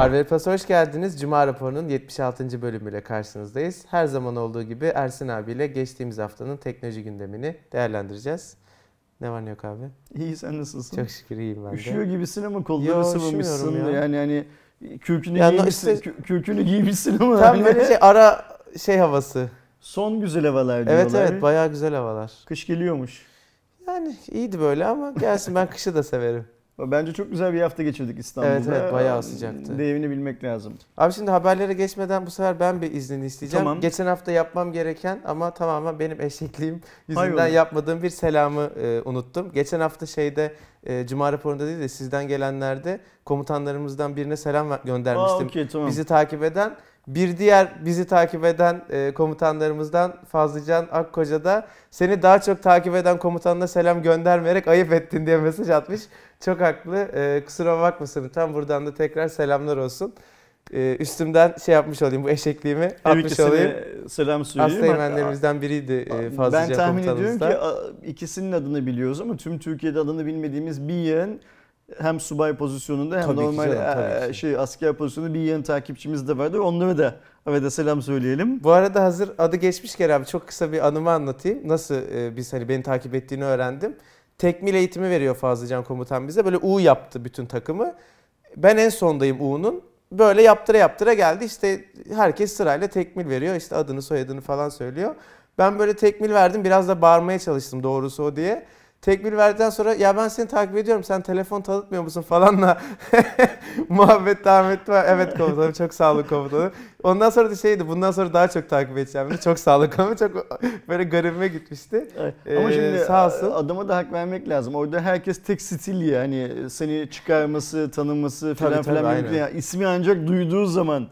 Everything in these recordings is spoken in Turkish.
Harvard Plus hoş geldiniz. Cuma raporunun 76. bölümüyle karşınızdayız. Her zaman olduğu gibi Ersin abiyle geçtiğimiz haftanın teknoloji gündemini değerlendireceğiz. Ne var ne yok abi? İyi sen nasılsın? Çok şükür iyiyim ben de. Üşüyor gibisin ama kolları sıvamışsın. ya. Yani hani kürkünü Ya no- giymişsin, işte- kü- kürkünü giymişsin ama Tam hani böyle şey ara şey havası. son güzel havalar diyorlar. Evet evet bayağı güzel havalar. Kış geliyormuş. Yani iyiydi böyle ama gelsin ben kışı da severim. Bence çok güzel bir hafta geçirdik İstanbul'da. Evet, evet, bayağı sıcaktı. Değerini bilmek lazım. Abi şimdi haberlere geçmeden bu sefer ben bir iznini isteyeceğim. Tamam. Geçen hafta yapmam gereken ama tamamen benim eşekliğim yüzünden Hayrola? yapmadığım bir selamı e, unuttum. Geçen hafta şeyde e, Cuma raporunda değil de sizden gelenlerde komutanlarımızdan birine selam ver- Aa, göndermiştim. okey tamam. Bizi takip eden bir diğer bizi takip eden e, komutanlarımızdan Fazlıcan Akkoca da seni daha çok takip eden komutanına selam göndermeyerek ayıp ettin diye mesaj atmış. Çok haklı. E, kusura bakmasın. Tam buradan da tekrar selamlar olsun. E, üstümden şey yapmış olayım bu eşekliğimi Her atmış olayım. selam söyleyeyim. Aslı Hatta- Eymenlerimizden biriydi e, Fazlıcan Ben tahmin ediyorum ki ikisinin adını biliyoruz ama tüm Türkiye'de adını bilmediğimiz bir yeğen hem subay pozisyonunda hem Tabii normal canım, tabii e, şey asker pozisyonunda bir yeğen takipçimiz de vardır. Onlara da de selam söyleyelim. Bu arada hazır adı geçmişken abi çok kısa bir anımı anlatayım. Nasıl e, biz hani beni takip ettiğini öğrendim. Tekmil eğitimi veriyor Fazlıcan komutan bize. Böyle U yaptı bütün takımı. Ben en sondayım U'nun. Böyle yaptıra yaptıra geldi. İşte herkes sırayla tekmil veriyor. İşte adını soyadını falan söylüyor. Ben böyle tekmil verdim. Biraz da bağırmaya çalıştım doğrusu o diye. Tekmil verdikten sonra ya ben seni takip ediyorum sen telefon tanıtmıyor musun falanla muhabbet devam etti. Evet komutanım çok sağ olun komutanım. Ondan sonra da şeydi bundan sonra daha çok takip edeceğim. Çok sağ olun komutanım. Çok böyle garibime gitmişti. Ama Ee, şimdi sağ olsun. adama da hak vermek lazım. Orada herkes tek stil ya. Hani seni çıkarması, tanıması falan Tabii, tabii, filan mümkün. aynen. Ya, ismi ancak duyduğu zaman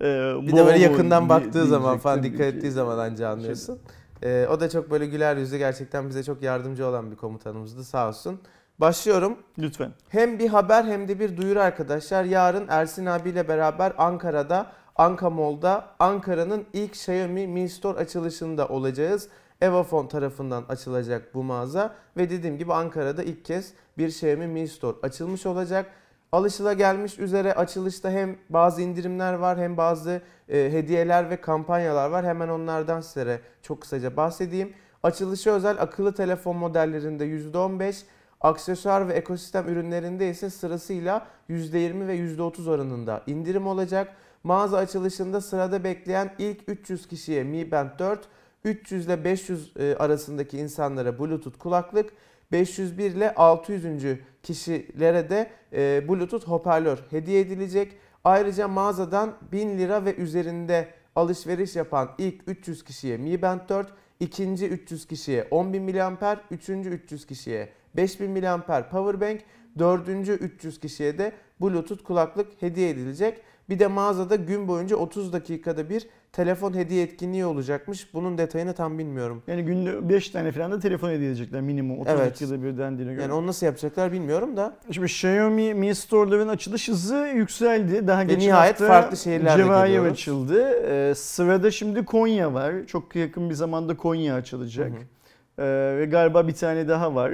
e, Bir de böyle yakından baktığı zaman falan tabii dikkat ettiği zaman anca anlıyorsun. Ee, o da çok böyle güler yüzlü gerçekten bize çok yardımcı olan bir komutanımızdı sağ olsun. Başlıyorum. Lütfen. Hem bir haber hem de bir duyuru arkadaşlar. Yarın Ersin abiyle beraber Ankara'da Anka Mall'da Ankara'nın ilk Xiaomi Mi Store açılışında olacağız. Evafon tarafından açılacak bu mağaza ve dediğim gibi Ankara'da ilk kez bir Xiaomi Mi Store açılmış olacak. Alışılagelmiş üzere açılışta hem bazı indirimler var hem bazı e, hediyeler ve kampanyalar var. Hemen onlardan size çok kısaca bahsedeyim. Açılışa özel akıllı telefon modellerinde %15, aksesuar ve ekosistem ürünlerinde ise sırasıyla %20 ve %30 oranında indirim olacak. Mağaza açılışında sırada bekleyen ilk 300 kişiye Mi Band 4, 300 ile 500 e, arasındaki insanlara Bluetooth kulaklık, 501 ile 600. kişilere de e, Bluetooth hoparlör hediye edilecek. Ayrıca mağazadan 1000 lira ve üzerinde alışveriş yapan ilk 300 kişiye Mi Band 4, ikinci 300 kişiye 10.000 mAh, üçüncü 300 kişiye 5000 mAh powerbank, dördüncü 300 kişiye de Bluetooth kulaklık hediye edilecek. Bir de mağazada gün boyunca 30 dakikada bir telefon hediye etkinliği olacakmış. Bunun detayını tam bilmiyorum. Yani günde 5 tane falan da telefon hediye edecekler minimum. 30 Evet. dakikada bir dendiğine göre. Yani onu nasıl yapacaklar bilmiyorum da. Şimdi Xiaomi Mi Store'ların açılış hızı yükseldi. Daha Ve geçen nihayet hafta farklı şehirlerde Cevahir açıldı. Ee, sırada şimdi Konya var. Çok yakın bir zamanda Konya açılacak. Hı hı. Ee, ve galiba bir tane daha var.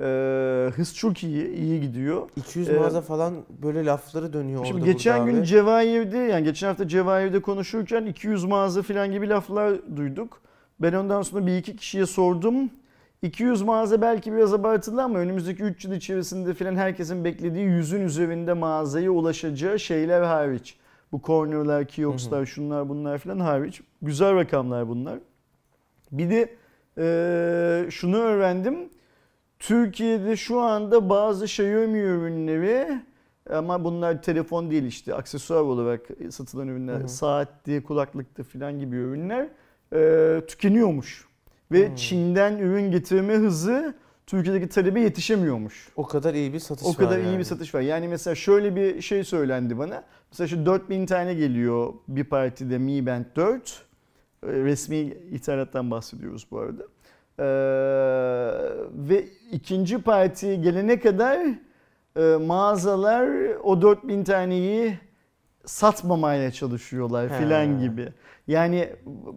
Ee, hız çok iyi, iyi gidiyor. 200 Ee, mağaza falan böyle lafları dönüyor Şimdi orada geçen gün abi. Cevahir'de yani geçen hafta Cevahir'de konuşurken 200 mağaza falan gibi laflar duyduk. Ben ondan sonra bir iki kişiye sordum. 200 mağaza belki biraz abartılı ama önümüzdeki 3 yıl içerisinde falan herkesin beklediği yüzün üzerinde mağazaya ulaşacağı şeyler hariç. Bu cornerlar, kiosklar, şunlar bunlar falan hariç. Güzel rakamlar bunlar. Bir de eee, şunu öğrendim. Türkiye'de şu anda bazı Xiaomi ürünleri ama bunlar telefon değil işte aksesuar olarak satılan ürünler, Hı hı. saatti, kulaklıktı falan gibi ürünler eee, tükeniyormuş. Ve Hmm. Çin'den ürün getirme hızı Türkiye'deki talebe yetişemiyormuş. O kadar iyi bir satış O var kadar iyi yani. bir satış var. Yani mesela şöyle bir şey söylendi bana. Mesela şu 4000 tane geliyor bir partide Mi Band 4. Ee, Resmi ithalattan bahsediyoruz bu arada. Ee, ve ikinci parti gelene kadar e, mağazalar o 4000 taneyi satmamaya çalışıyorlar He. filan gibi. Yani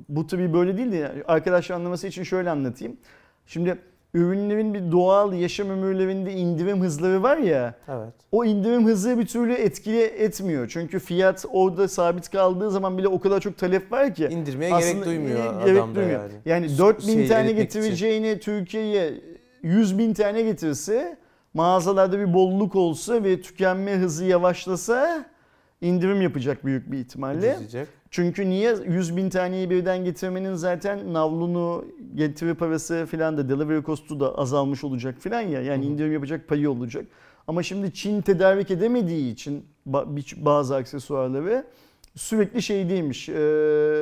bu tabii böyle değil de arkadaşlar anlaması için şöyle anlatayım. Şimdi ürünlerin bir doğal yaşam ömürlerinde indirim hızları var ya. Evet. O indirim hızı bir türlü etkili etmiyor. Çünkü fiyat orada sabit kaldığı zaman bile o kadar çok talep var ki. İndirmeye gerek duymuyor gerek adam da duymuyor. yani. Yani 4000 Şey, tane getireceğini Türkiye'ye 100 bin tane getirse mağazalarda bir bolluk olsa ve tükenme hızı yavaşlasa indirim yapacak büyük bir ihtimalle. Ucuzlayacak. Çünkü niye 100 bin taneyi birden getirmenin zaten navlunu getiri parası filan da delivery cost'u da azalmış olacak filan ya. Yani indirim yapacak payı olacak. Ama şimdi Çin tedarik edemediği için bazı aksesuarları sürekli şey değilmiş. Ee,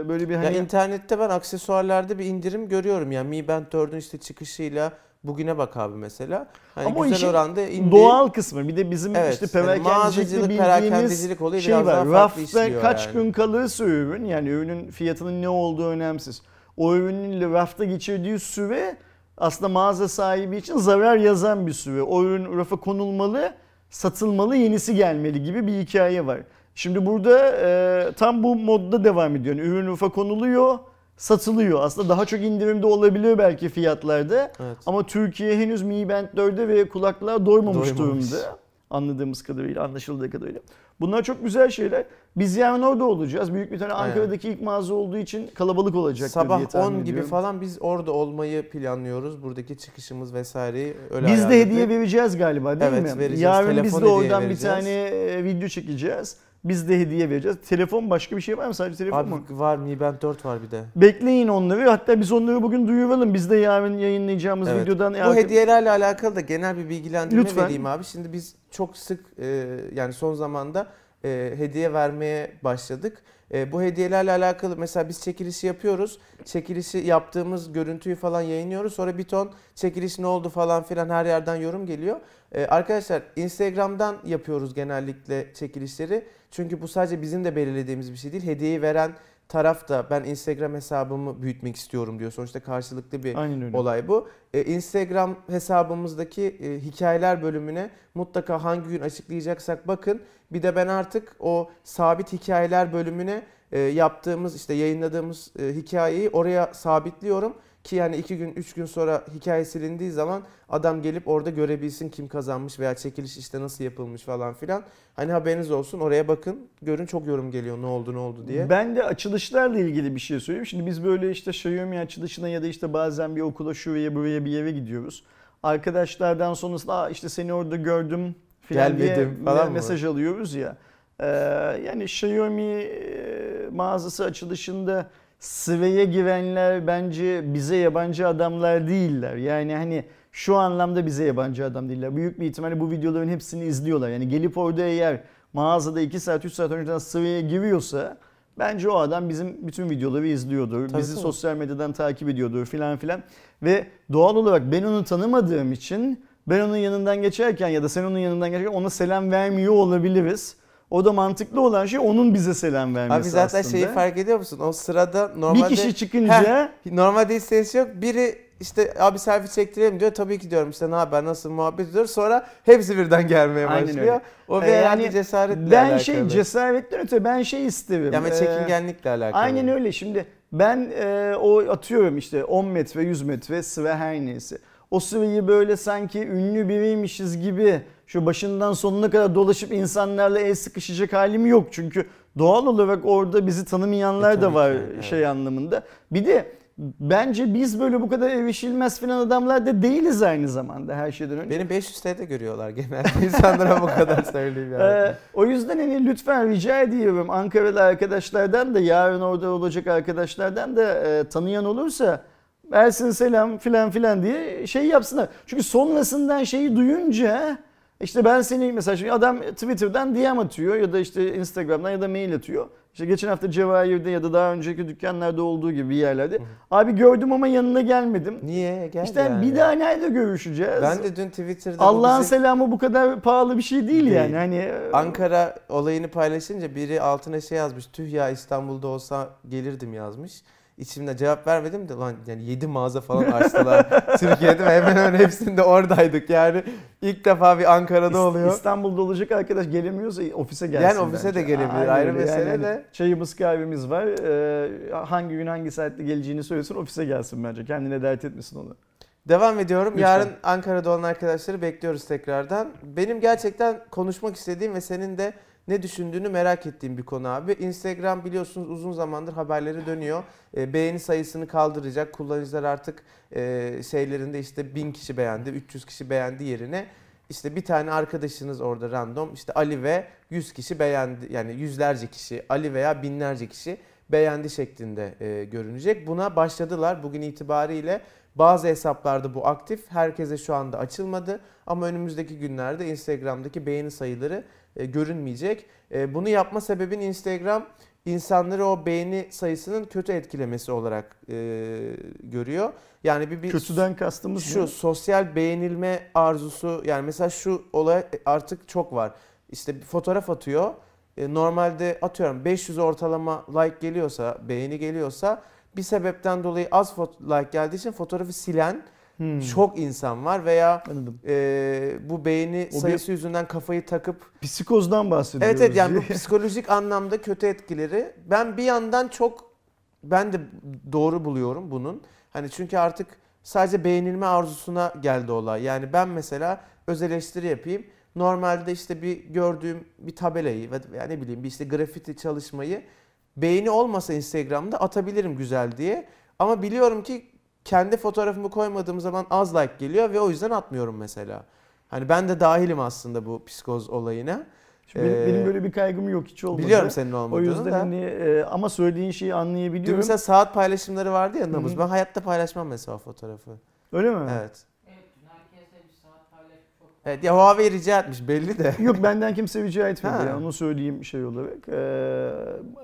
böyle bir Ya hani internette ben aksesuarlarda bir indirim görüyorum ya. Mi Band 4'ün işte çıkışıyla bugüne bak abi mesela. Hani Ama güzel oranda indi. doğal kısmı. Bir de bizim Evet, işte yani perakendicilikte mağazacılık, bildiğimiz olayı şey biraz var. daha Rafta kaç yani. gün kalırsa ürün yani ürünün fiyatının ne olduğu önemsiz. O ürünün rafta geçirdiği süre aslında mağaza sahibi için zarar yazan bir süre. O ürün rafa konulmalı, satılmalı, yenisi gelmeli gibi bir hikaye var. Şimdi burada e, tam bu modda devam ediyor. Yani ürün rafa konuluyor, satılıyor. Aslında daha çok indirimde olabiliyor belki fiyatlarda. Evet. Ama Türkiye henüz Mi Band 4'e ve kulaklığa doymamış, Doymamış. durumda. Anladığımız kadarıyla, anlaşıldığı kadarıyla. Bunlar çok güzel şeyler. Biz yarın orada olacağız. Büyük bir tane. Ankara'daki ilk mağaza olduğu için kalabalık olacak diye Sabah tahmin 10 gibi ediyorum. falan biz orada olmayı planlıyoruz. Buradaki çıkışımız vesaireyi öyle Biz de hediye vereceğiz galiba değil Evet, mi? vereceğiz. Yarın biz Telefon de hediye oradan bir tane e, video çekeceğiz. Biz de hediye vereceğiz. Telefon başka bir şey var mı? Sadece telefon Abi mu? var Mi Band 4 var bir de. Bekleyin onları. Hatta biz onları bugün duyuralım. Biz de yarın yayınlayacağımız Evet. videodan... Bu hediyelerle alakalı da genel bir bilgilendirme Lütfen. vereyim abi. Şimdi biz çok sık e, yani son zamanda e, hediye vermeye başladık. E, bu hediyelerle alakalı mesela biz çekilişi yapıyoruz. Çekilişi yaptığımız görüntüyü falan yayınlıyoruz. Sonra bir ton çekiliş ne oldu falan filan her yerden yorum geliyor. E, arkadaşlar Instagram'dan yapıyoruz genellikle çekilişleri. Çünkü bu sadece bizim de belirlediğimiz bir şey değil. Hediyeyi veren taraf da ben Instagram hesabımı büyütmek istiyorum diyor. Sonuçta karşılıklı bir olay bu. Ee, Instagram hesabımızdaki e, hikayeler bölümüne mutlaka hangi gün açıklayacaksak bakın. Bir de ben artık o sabit hikayeler bölümüne e, yaptığımız işte yayınladığımız e, hikayeyi oraya sabitliyorum. Ki yani iki gün üç gün sonra hikaye silindiği zaman adam gelip orada görebilsin kim kazanmış veya çekiliş işte nasıl yapılmış falan filan. Hani haberiniz olsun oraya bakın görün çok yorum geliyor ne oldu ne oldu diye. Ben de açılışlarla ilgili bir şey söyleyeyim. Şimdi biz böyle işte Xiaomi açılışına ya da işte bazen bir okula şuraya buraya bir yere gidiyoruz. Arkadaşlardan sonrasında işte seni orada gördüm filan diye falan mı? mesaj alıyoruz ya. Ee, yani Xiaomi e, mağazası açılışında sıraya girenler bence bize yabancı adamlar değiller. Yani hani şu anlamda bize yabancı adam değiller. Büyük bir ihtimalle bu videoların hepsini izliyorlar. Yani gelip orada eğer mağazada 2 saat 3 saat önceden sıraya giriyorsa bence o adam bizim bütün videoları izliyordur. Tabii, bizi tabii. sosyal medyadan takip ediyordur filan filan. Ve doğal olarak ben onu tanımadığım için ben onun yanından geçerken ya da sen onun yanından geçerken ona selam vermiyor olabiliriz. O da mantıklı olan şey onun bize selam vermesi Abi zaten aslında. şeyi fark ediyor musun? O sırada normalde bir kişi çıkınca Normalde hiç ses yok. Biri işte abi selfie çektirelim diyor. Tabii ki diyorum işte ne haber nasıl muhabbet ediyoruz. Sonra hepsi birden gelmeye Aynen başlıyor. öyle. O bir Ee, yani cesaretle ben alakalı. şey cesaretten öte ben şey isterim. Yani Ee, çekingenlikle alakalı. Aynen öyle. Şimdi ben e, o atıyorum işte 10 metre 100 metre sıra her neyse. O sıvıyı böyle sanki ünlü biriymişiz gibi şu başından sonuna kadar dolaşıp insanlarla el sıkışacak halim yok. Çünkü doğal olarak orada bizi tanımayanlar E, da var ki, evet. şey anlamında. Bir de bence biz böyle bu kadar erişilmez falan adamlar da değiliz aynı zamanda her şeyden önce. Beni 500 TL'de görüyorlar genelde. İnsanlara bu kadar söyleyeyim yani. Ee, o yüzden hani lütfen rica ediyorum Ankaralı arkadaşlardan da yarın orada olacak arkadaşlardan da e, tanıyan olursa versin selam filan filan diye şey yapsınlar. Çünkü sonrasından şeyi duyunca işte ben seni mesela şimdi adam Twitter'dan DM atıyor ya da işte Instagram'dan ya da mail atıyor. İşte geçen hafta Cevahir'de ya da daha önceki dükkanlarda olduğu gibi bir yerlerde. Abi gördüm ama yanına gelmedim. Niye? Gel İşte yani. bir daha nerede görüşeceğiz? Ben de dün Twitter'da Allah'ın bizim selamı bu kadar pahalı bir şey değil, Değil. yani. Hani Ankara olayını paylaşınca biri altına şey yazmış. Tüh ya İstanbul'da olsa gelirdim yazmış. İçimde cevap vermedim de lan yani 7 mağaza falan açtılar Türkiye'de ve hemen hemen hepsinde oradaydık yani. ilk defa bir Ankara'da oluyor. İstanbul'da olacak arkadaş gelemiyorsa ofise gelsin Yani ofise bence. de gelebilir, Aynen ayrı öyle. mesele Yani de. Çayımız kahvemiz var. Ee, hangi gün hangi saatte geleceğini söylesin ofise gelsin bence. Kendine dert etmesin onu. Devam ediyorum. Lütfen. Yarın Ankara'da olan arkadaşları bekliyoruz tekrardan. Benim gerçekten konuşmak istediğim ve senin de ne düşündüğünü merak ettiğim bir konu abi. Instagram biliyorsunuz uzun zamandır haberleri dönüyor. E, beğeni sayısını kaldıracak. Kullanıcılar artık e, şeylerinde işte 1000 kişi beğendi, 300 kişi beğendi yerine işte bir tane arkadaşınız orada random işte Ali ve 100 kişi beğendi yani yüzlerce kişi Ali veya binlerce kişi beğendi şeklinde e, görünecek. Buna başladılar bugün itibariyle. Bazı hesaplarda bu aktif. Herkese şu anda açılmadı. Ama önümüzdeki günlerde Instagram'daki beğeni sayıları e, görünmeyecek. E, bunu yapma sebebin Instagram insanları o beğeni sayısının kötü etkilemesi olarak e, görüyor. Yani bir, bir Kötüden kastımız şu ne? sosyal beğenilme arzusu yani mesela şu olay artık çok var. İşte bir fotoğraf atıyor. E, normalde atıyorum 500 ortalama like geliyorsa, beğeni geliyorsa bir sebepten dolayı az like geldiği için fotoğrafı silen Hmm, çok insan var veya Anladım. e, bu beğeni O bir- sayısı yüzünden kafayı takıp Psikozdan bahsediyoruz. Evet evet yani bu psikolojik anlamda kötü etkileri. Ben bir yandan çok ben de doğru buluyorum bunun. Hani çünkü artık sadece beğenilme arzusuna geldi olay. Yani ben mesela öz eleştiri yapayım. Normalde işte bir gördüğüm bir tabelayı ve ya ne bileyim bir işte grafiti çalışmayı beğeni olmasa Instagram'da atabilirim güzel diye. Ama biliyorum ki kendi fotoğrafımı koymadığım zaman az like geliyor ve o yüzden atmıyorum mesela. Hani ben de dahilim aslında bu psikoz olayına. Şimdi benim, Ee, benim böyle bir kaygım yok hiç olmadı. Biliyorum senin O olmadığını yüzden da. hani e, ama söylediğin şeyi Dün anlayabiliyorum. mesela saat paylaşımları vardı ya hı. Ben hayatta paylaşmam mesela o fotoğrafı. Öyle mi? Evet. Evet dün herkese bir saat paylaşıp çok Evet ya Huawei rica etmiş belli de. Yok benden kimse rica etmedi Ha. ya onu söyleyeyim şey olarak. Ee,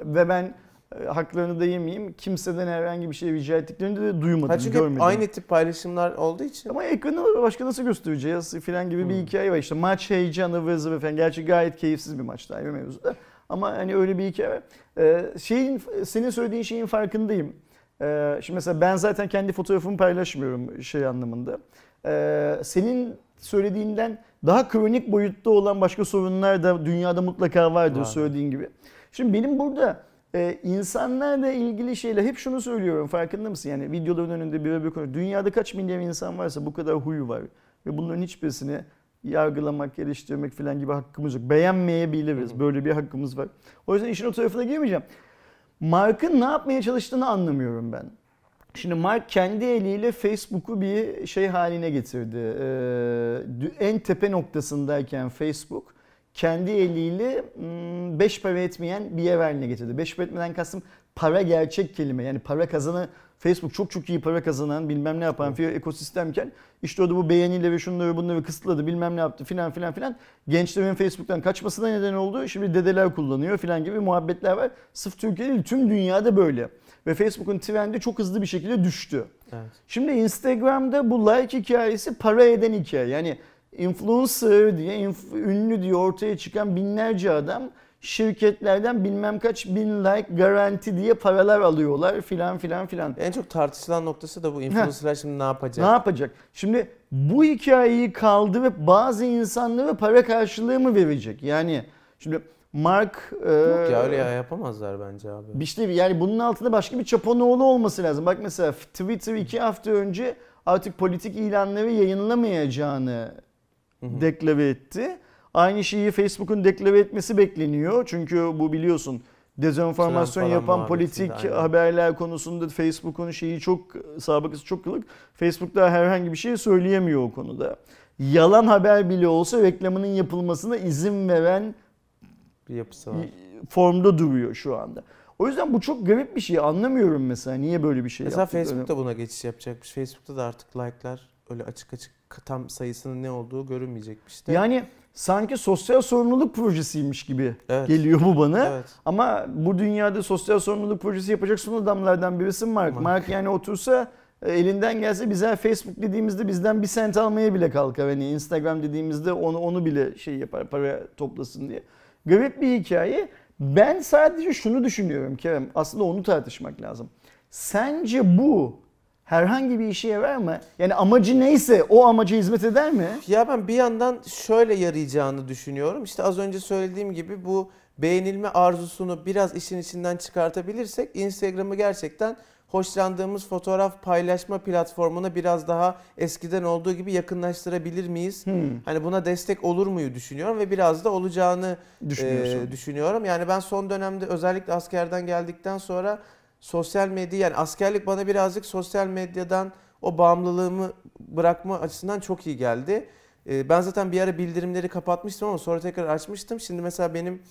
ve ben haklarını da yemeyeyim. Kimseden herhangi bir şey rica ettiklerini de duymadım, Ha çünkü görmedim. aynı tip paylaşımlar olduğu için. Ama ekranı başka nasıl göstereceğiz filan gibi bir Hmm. hikaye var. İşte maç heyecanı ve zıvı falan. Gerçi gayet keyifsiz bir maçtı ayrı mevzuda. Ama hani öyle bir hikaye var. Ee, şeyin, senin söylediğin şeyin farkındayım. Ee, şimdi mesela ben zaten kendi fotoğrafımı paylaşmıyorum şey anlamında. Ee, senin söylediğinden daha kronik boyutta olan başka sorunlar da dünyada mutlaka vardır Var. söylediğin gibi. Şimdi benim burada e, insanlarla ilgili şeyler hep şunu söylüyorum farkında mısın? Yani videoların önünde bir bir konu. Dünyada kaç milyar insan varsa bu kadar huyu var. Ve bunların hiçbirisini yargılamak, geliştirmek falan gibi hakkımız yok. Beğenmeyebiliriz. Böyle bir hakkımız var. O yüzden işin o tarafına girmeyeceğim. Mark'ın ne yapmaya çalıştığını anlamıyorum ben. Şimdi Mark kendi eliyle Facebook'u bir şey haline getirdi. Ee, en tepe noktasındayken Facebook kendi eliyle mm, beş para etmeyen bir yer haline getirdi. Beş para etmeden kastım para gerçek kelime. Yani para kazanı Facebook çok çok iyi para kazanan bilmem ne yapan bir ekosistemken işte orada bu beğenileri şunları bunları kısıtladı bilmem ne yaptı filan filan filan. Gençlerin Facebook'tan kaçmasına neden oldu. Şimdi dedeler kullanıyor filan gibi muhabbetler var. Sırf Türkiye'de değil tüm dünyada böyle. Ve Facebook'un trendi çok hızlı bir şekilde düştü. Evet. Şimdi Instagram'da bu like hikayesi para eden hikaye. Yani influencer diye, inf- ünlü diye ortaya çıkan binlerce adam şirketlerden bilmem kaç bin like garanti diye paralar alıyorlar filan filan filan. En çok tartışılan noktası da bu influencerlar şimdi ne yapacak? Ne yapacak? Şimdi bu hikayeyi kaldırıp bazı insanlara para karşılığı mı verecek? Yani şimdi Mark... e, Yok ya öyle ya yapamazlar bence abi. işte yani bunun altında başka bir çapanoğlu olması lazım. Bak mesela Twitter iki hafta önce artık politik ilanları yayınlamayacağını Deklare etti. Aynı şeyi Facebook'un deklare etmesi bekleniyor. Çünkü bu biliyorsun dezenformasyon yapan politik aynen. haberler konusunda Facebook'un şeyi çok sabıkası çok kılık. Facebook daha herhangi bir şey söyleyemiyor o konuda. Yalan haber bile olsa reklamının yapılmasına izin veren Bir yapısı var. formda duruyor şu anda. O yüzden bu çok garip bir şey. Anlamıyorum mesela niye böyle bir şey Mesela yaptıklarını. Facebook da buna geçiş yapacakmış. Facebook'ta da artık like'lar öyle açık açık tam sayısının ne olduğu görünmeyecekmiş de. Yani sanki sosyal sorumluluk projesiymiş gibi evet. geliyor bu bana. Evet. Ama bu dünyada sosyal sorumluluk projesi yapacak son adamlardan birisi Mark. Mark. Mark yani otursa e, elinden gelse bize Facebook dediğimizde bizden bir sent almaya bile kalkar. Hani Instagram dediğimizde onu onu bile şey yapar para toplasın diye. Garip bir hikaye. Ben sadece şunu düşünüyorum Kerem. Aslında onu tartışmak lazım. Sence bu herhangi bir işe yarar mı? Yani amacı neyse o amaca hizmet eder mi? Ya ben bir yandan şöyle yarayacağını düşünüyorum. İşte az önce söylediğim gibi bu beğenilme arzusunu biraz işin içinden çıkartabilirsek Instagram'ı gerçekten hoşlandığımız fotoğraf paylaşma platformuna biraz daha eskiden olduğu gibi yakınlaştırabilir miyiz? Hmm, Hani buna destek olur muyu düşünüyorum ve biraz da olacağını e, düşünüyorum. Yani ben son dönemde özellikle askerden geldikten sonra sosyal medya yani askerlik bana birazcık sosyal medyadan o bağımlılığımı bırakma açısından çok iyi geldi. E, ben zaten bir ara bildirimleri kapatmıştım ama sonra tekrar açmıştım. Şimdi mesela benim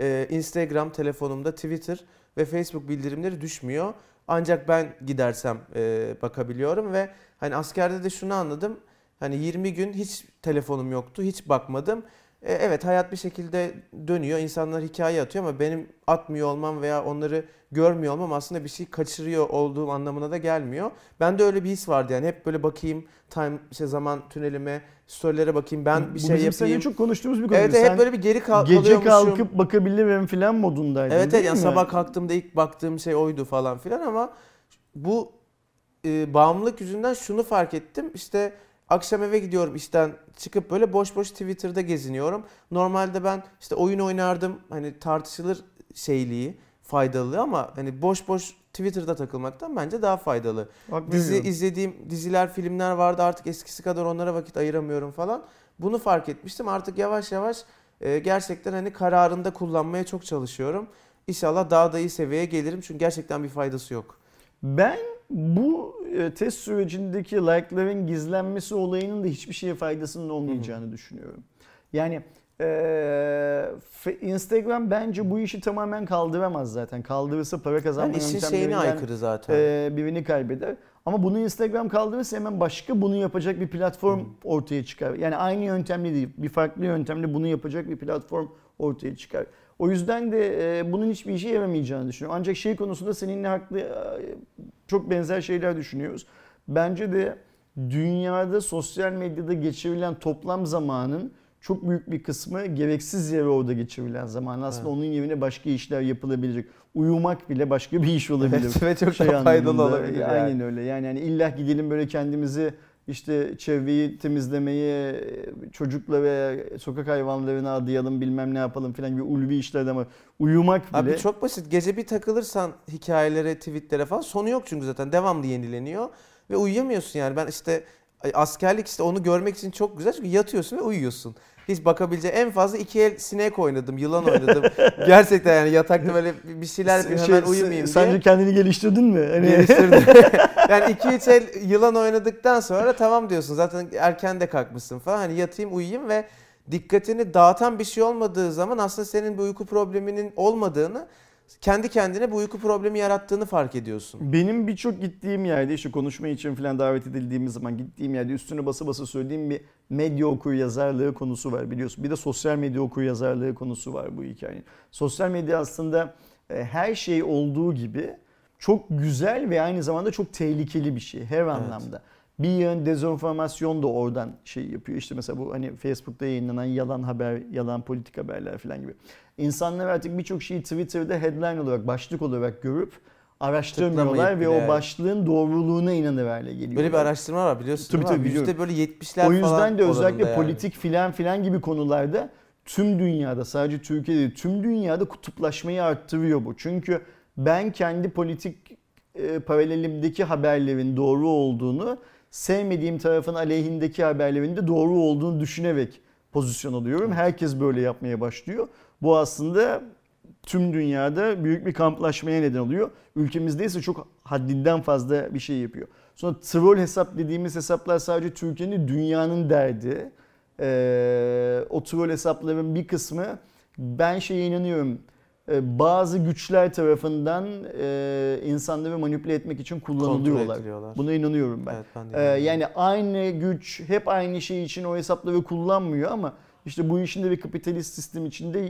e, Instagram telefonumda Twitter ve Facebook bildirimleri düşmüyor. Ancak ben gidersem e, bakabiliyorum ve hani askerde de şunu anladım. Hani 20 gün hiç telefonum yoktu, hiç bakmadım. E, evet hayat bir şekilde dönüyor. İnsanlar hikaye atıyor ama benim atmıyor olmam veya onları görmüyor olmam aslında bir şey kaçırıyor olduğum anlamına da gelmiyor. Bende öyle bir his vardı yani hep böyle bakayım time işte zaman tünelime, storylere bakayım ben bir Bu şey bizim yapayım. çok konuştuğumuz bir konu. Evet Sen hep böyle bir geri kal- gece kalkıp bakabilirim falan modundaydın Evet evet yani mi? sabah kalktığımda ilk baktığım şey oydu falan filan ama bu e, bağımlılık yüzünden şunu fark ettim. İşte akşam eve gidiyorum işten çıkıp böyle boş boş Twitter'da geziniyorum. Normalde ben işte oyun oynardım hani tartışılır şeyliği, faydalı ama hani boş boş Twitter'da takılmaktan bence daha faydalı. Hak Dizi veriyorum. izlediğim diziler, filmler vardı artık eskisi kadar onlara vakit ayıramıyorum falan. Bunu fark etmiştim. Artık yavaş yavaş e, gerçekten hani kararında kullanmaya çok çalışıyorum. İnşallah daha da iyi seviyeye gelirim çünkü gerçekten bir faydası yok. Ben bu e, test sürecindeki like'ların gizlenmesi olayının da hiçbir şeye faydasının olmayacağını düşünüyorum. Yani e, Instagram bence bu işi tamamen kaldıramaz zaten. Kaldırırsa para kazanma Yani yöntemlerinden aykırı zaten. e, birini kaybeder. Ama bunu Instagram kaldırırsa hemen başka bunu yapacak bir platform ortaya çıkar. Yani aynı yöntemle değil, bir farklı yöntemle bunu yapacak bir platform ortaya çıkar. O yüzden de e, bunun hiçbir işe yaramayacağını düşünüyorum. Ancak şey konusunda seninle haklı e, çok benzer şeyler düşünüyoruz. Bence de dünyada sosyal medyada geçirilen toplam zamanın çok büyük bir kısmı gereksiz yere orada geçirilen zaman. Aslında Evet. onun yerine başka işler yapılabilecek. Uyumak bile başka bir iş olabilir. Evet, ve çok Şey faydalı anlamında, olabilir yani. Aynen öyle. Yani, yani illa gidelim böyle kendimizi işte çevreyi temizlemeye, çocukla ve sokak hayvanlarına adayalım bilmem ne yapalım filan gibi ulvi işlerden ama uyumak bile Abi çok basit. Gece bir takılırsan hikayelere, tweetlere falan sonu yok çünkü zaten devamlı yenileniyor ve uyuyamıyorsun yani. Ben işte askerlik işte onu görmek için çok güzel çünkü yatıyorsun ve uyuyorsun. Hiç bakabileceğin en fazla iki el sinek oynadım, yılan oynadım. Gerçekten yani yatakta böyle bir şeyler yapayım Şey, hemen uyumayayım diye. Sence kendini geliştirdin mi? Hani Geliştirdim. yani iki üç el yılan oynadıktan sonra tamam diyorsun. Zaten erken de kalkmışsın falan. Hani yatayım uyuyayım ve dikkatini dağıtan bir şey olmadığı zaman aslında senin bir uyku probleminin olmadığını kendi kendine bu uyku problemi yarattığını fark ediyorsun. Benim birçok gittiğim yerde işte konuşma için falan davet edildiğimiz zaman gittiğim yerde üstüne basa basa söylediğim bir medya okur yazarlığı konusu var biliyorsun. Bir de sosyal medya okur yazarlığı konusu var bu hikayenin. Sosyal medya aslında e, her şey olduğu gibi çok güzel ve aynı zamanda çok tehlikeli bir şey her anlamda. Bir yön dezenformasyon da oradan şey yapıyor. İşte mesela bu hani Facebook'ta yayınlanan yalan haber, yalan politik haberler falan gibi. İnsanlar artık birçok şeyi Twitter'da headline olarak, başlık olarak görüp araştırmıyorlar ve o başlığın doğruluğuna inanır hale geliyor. Böyle bir araştırma var biliyorsun Tabii, tabii, biliyorum. Yüzde böyle 70'ler O yüzden falan de özellikle yani. politik filan filan gibi konularda tüm dünyada sadece Türkiye'de değil tüm dünyada kutuplaşmayı arttırıyor bu. Çünkü ben kendi politik e, paralelimdeki haberlerin doğru olduğunu sevmediğim tarafın aleyhindeki haberlerin de doğru olduğunu düşünerek pozisyon alıyorum. Herkes böyle yapmaya başlıyor. Bu aslında tüm dünyada büyük bir kamplaşmaya neden oluyor. Ülkemizde ise çok haddinden fazla bir şey yapıyor. Sonra troll hesap dediğimiz hesaplar sadece Türkiye'nin dünyanın derdi. Ee, o troll hesapların bir kısmı ben şeye inanıyorum. Ee, bazı güçler tarafından e, insanları manipüle etmek için kullanılıyorlar. Buna inanıyorum ben. Evet, ben de inanıyorum. yani aynı güç hep aynı şey için o hesapları kullanmıyor ama işte bu işin de bir kapitalist sistem içinde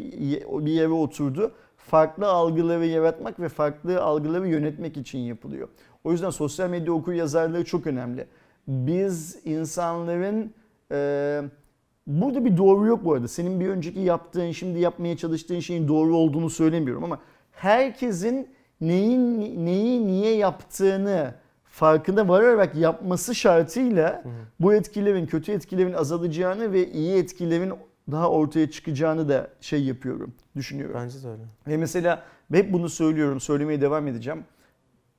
bir yere oturdu. Farklı algıları yaratmak ve farklı algıları yönetmek için yapılıyor. O yüzden sosyal medya okur yazarlığı çok önemli. Biz insanların e, burada bir doğru yok bu arada. Senin bir önceki yaptığın, şimdi yapmaya çalıştığın şeyin doğru olduğunu söylemiyorum ama herkesin neyin neyi niye yaptığını farkında vararak yapması şartıyla bu etkilerin, kötü etkilerin azalacağını ve iyi etkilerin daha ortaya çıkacağını da şey yapıyorum, düşünüyorum. Bence de öyle. Ve mesela hep bunu söylüyorum, söylemeye devam edeceğim.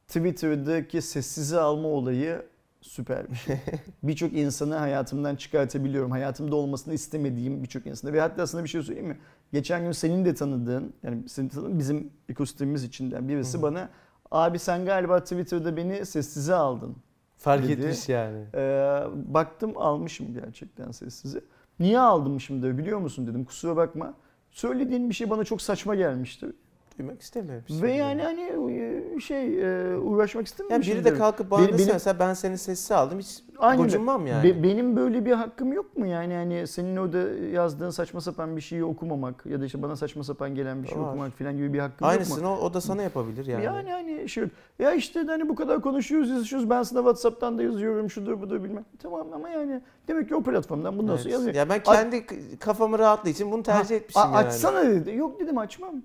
Twitter'daki sessize alma olayı süper bir şey. birçok insanı hayatımdan çıkartabiliyorum. Hayatımda olmasını istemediğim birçok insana. Ve hatta sana bir şey söyleyeyim mi? Geçen gün senin de tanıdığın, yani senin tanıdığın bizim ekosistemimiz içinden birisi Hı hı. bana abi sen galiba Twitter'da beni sessize aldın. Fark dedi. etmiş yani. Ee, baktım almışım gerçekten sessize. Niye almışım da biliyor musun dedim kusura bakma. Söylediğin bir şey bana çok saçma gelmişti. Duymak istemiyorum. Ve yani hani e, şey e, uğraşmak yani istememişim. biri de kalkıp bana Benim- benim- mesela ben seni sessiz aldım hiç Aynen. gocunmam yani. Be- benim böyle bir hakkım yok mu yani hani senin orada yazdığın saçma sapan bir şeyi okumamak ya da işte bana saçma sapan gelen bir şey Var. okumak falan gibi bir hakkım yok mu? Aynısını o, da sana yapabilir yani. Yani. hani şey ya işte hani bu kadar konuşuyoruz yazışıyoruz ben sana Whatsapp'tan da yazıyorum şudur budur bilmem. Tamam ama yani demek ki o platformdan bundan Evet. sonra yazıyor. Ya ben kendi k- kafamı rahatlığı için bunu tercih Ha, etmişim a- yani. Açsana dedi. Yok dedim açmam.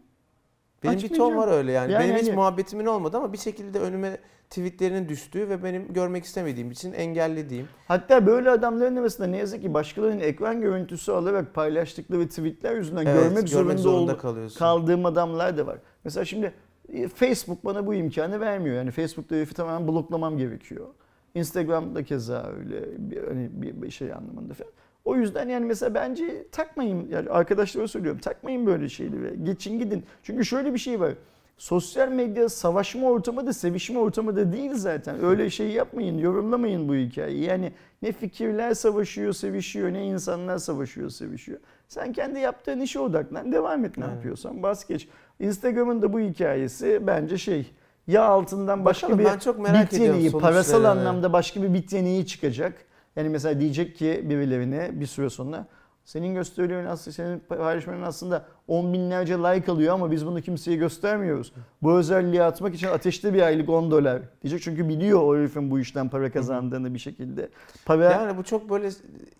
Benim bir ton var öyle yani. Yani benim hiç hani- muhabbetimin olmadı ama bir şekilde önüme tweetlerinin düştüğü ve benim görmek istemediğim için engellediğim. Hatta böyle adamların arasında ne yazık ki başkalarının ekran görüntüsü alarak paylaştıkları tweetler yüzünden Evet, görmek zorunda, zorunda ol- kalıyorsun. kaldığım adamlar da var. Mesela şimdi e, Facebook bana bu imkanı vermiyor. Yani Facebook'ta herifi tamamen bloklamam gerekiyor. Instagram'da keza öyle bir, hani bir, bir şey anlamında falan. O yüzden yani mesela bence takmayın yani arkadaşlara söylüyorum takmayın böyle şeyleri. Geçin gidin. Çünkü şöyle bir şey var. Sosyal medya savaşma ortamı da sevişme ortamı da değil zaten. Öyle şey yapmayın, yorumlamayın bu hikayeyi. Yani ne fikirler savaşıyor, sevişiyor, ne insanlar savaşıyor, sevişiyor. Sen kendi yaptığın işe odaklan, devam et ne Evet. yapıyorsan. Bas geç. Instagram'ın da bu hikayesi bence şey ya altından başka Bakalım, bir ben çok merak bit yeneği, parasal anlamda başka bir bit yeneği çıkacak. Yani mesela diyecek ki birilerine bir süre sonra senin gösterilerin aslında senin paylaşmanın aslında on binlerce like alıyor ama biz bunu kimseye göstermiyoruz. Bu özelliği atmak için ateşte bir aylık 10 dolar diyecek çünkü biliyor o herifin bu işten para kazandığını bir şekilde. Para Yani bu çok böyle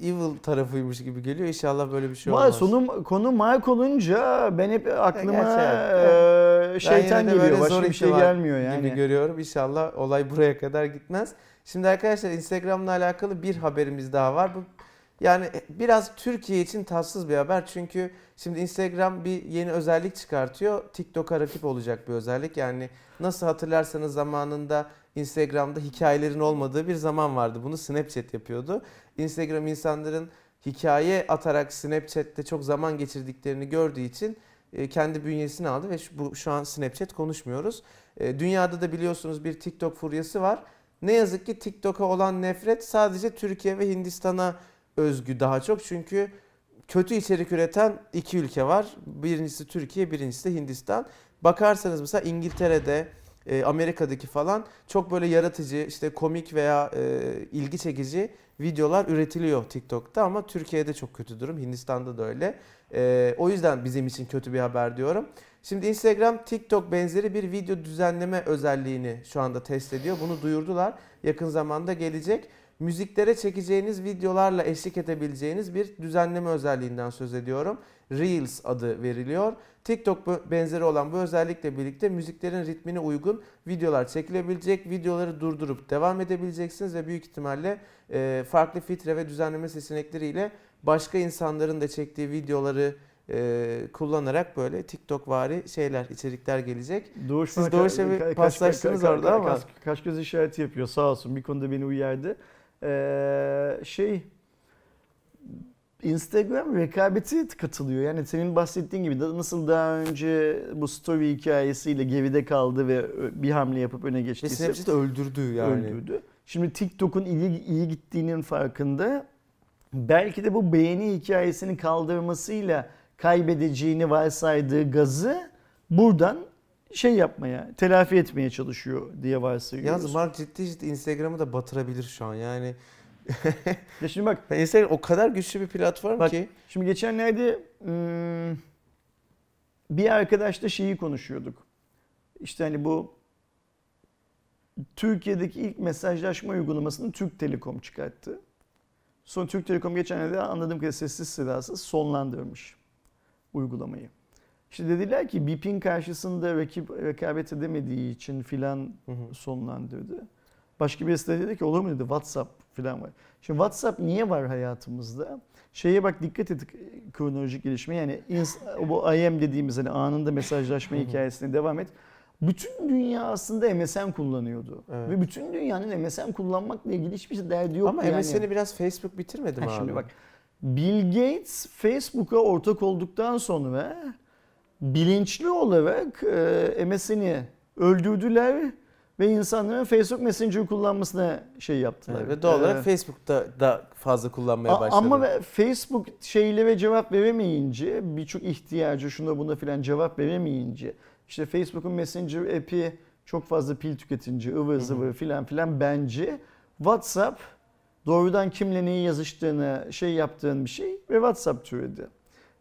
evil tarafıymış gibi geliyor. İnşallah böyle bir şey Var, olmaz. sonu, konu Mark olunca ben hep aklıma Ben şeytan geliyor. Başka bir şey gelmiyor yani. Gibi görüyorum. İnşallah olay buraya kadar gitmez. Şimdi arkadaşlar Instagram'la alakalı bir haberimiz daha var. Bu yani biraz Türkiye için tatsız bir haber. Çünkü şimdi Instagram bir yeni özellik çıkartıyor. TikTok'a rakip olacak bir özellik. Yani nasıl hatırlarsanız zamanında Instagram'da hikayelerin olmadığı bir zaman vardı. Bunu Snapchat yapıyordu. Instagram insanların hikaye atarak Snapchat'te çok zaman geçirdiklerini gördüğü için e, kendi bünyesine aldı ve şu, bu, şu an Snapchat konuşmuyoruz. E, Dünyada da biliyorsunuz bir TikTok furyası var. Ne yazık ki TikTok'a olan nefret sadece Türkiye ve Hindistan'a özgü daha çok. Çünkü kötü içerik üreten iki ülke var. Birincisi Türkiye, birincisi de Hindistan. Bakarsanız mesela İngiltere'de, e, Amerika'daki falan çok böyle yaratıcı, işte komik veya e, ilgi çekici videolar üretiliyor TikTok'ta ama Türkiye'de çok kötü durum. Hindistan'da da öyle. E, o yüzden bizim için kötü bir haber diyorum. Şimdi Instagram TikTok benzeri bir video düzenleme özelliğini şu anda test ediyor. Bunu duyurdular. Yakın zamanda gelecek. Müziklere çekeceğiniz videolarla eşlik edebileceğiniz bir düzenleme özelliğinden söz ediyorum. Reels adı veriliyor. TikTok benzeri olan bu özellikle birlikte müziklerin ritmine uygun videolar çekilebilecek. Videoları durdurup devam edebileceksiniz ve büyük ihtimalle e, farklı filtre ve düzenleme seçenekleriyle başka insanların da çektiği videoları e, kullanarak böyle TikTok vari şeyler, içerikler gelecek. Doğuş Siz Doğuş'la bir ka- paslaştınız ka- ka- orada ama. Kaç, kaç göz işareti yapıyor sağ olsun bir konuda beni uyardı. Ee, şey Instagram rekabeti katılıyor. Yani senin bahsettiğin gibi nasıl daha önce bu story hikayesiyle geride kaldı ve bir hamle yapıp öne Ve geçtiyse Snapchat öldürdü yani. öldürdü. Şimdi TikTok'un iyi, iyi gittiğinin farkında. Belki de bu beğeni hikayesini kaldırmasıyla kaybedeceğini varsaydığı gazı buradan şey yapmaya, telafi etmeye çalışıyor diye varsayıyoruz. Yalnız Mark ciddi ciddi Instagram'ı da batırabilir şu an. Yani Ya şimdi bak, Instagram o kadar güçlü bir platform Bak, ki. şimdi geçenlerde hmm, bir arkadaşla şeyi konuşuyorduk. İşte hani bu Türkiye'deki ilk mesajlaşma uygulamasını Türk Telekom çıkarttı. Sonra Türk Telekom geçenlerde anladığım kadarıyla sessiz sedasız sonlandırmış uygulamayı. İşte dediler ki BIP'in karşısında rakip, rekabet edemediği için filan sonlandırdı. Başka birisi de dedi ki olur mu dedi WhatsApp filan var. Şimdi WhatsApp niye var hayatımızda? Şeye bak dikkat et kronolojik gelişme yani bu IM dediğimiz hani anında mesajlaşma hikayesine devam et. bütün dünya aslında MSN kullanıyordu. Evet. Ve bütün dünyanın MSN kullanmakla ilgili hiçbir şey derdi yok. Ama yani. MSN'i biraz Facebook bitirmedi mi Ha, abi? Şimdi bak Bill Gates Facebook'a ortak olduktan sonra bilinçli olarak e, MSN'i öldürdüler ve insanların Facebook Messenger kullanmasına şey yaptılar. Evet, ve doğal olarak Ee, Facebook'ta da fazla kullanmaya başladı. Ama ve- Facebook şeylere cevap veremeyince birçok ihtiyacı şuna buna filan cevap veremeyince işte Facebook'un Messenger app'i çok fazla pil tüketince ıvır zıvır filan filan bence WhatsApp doğrudan kimle neyi yazıştığını şey yaptığın bir şey ve WhatsApp türedi.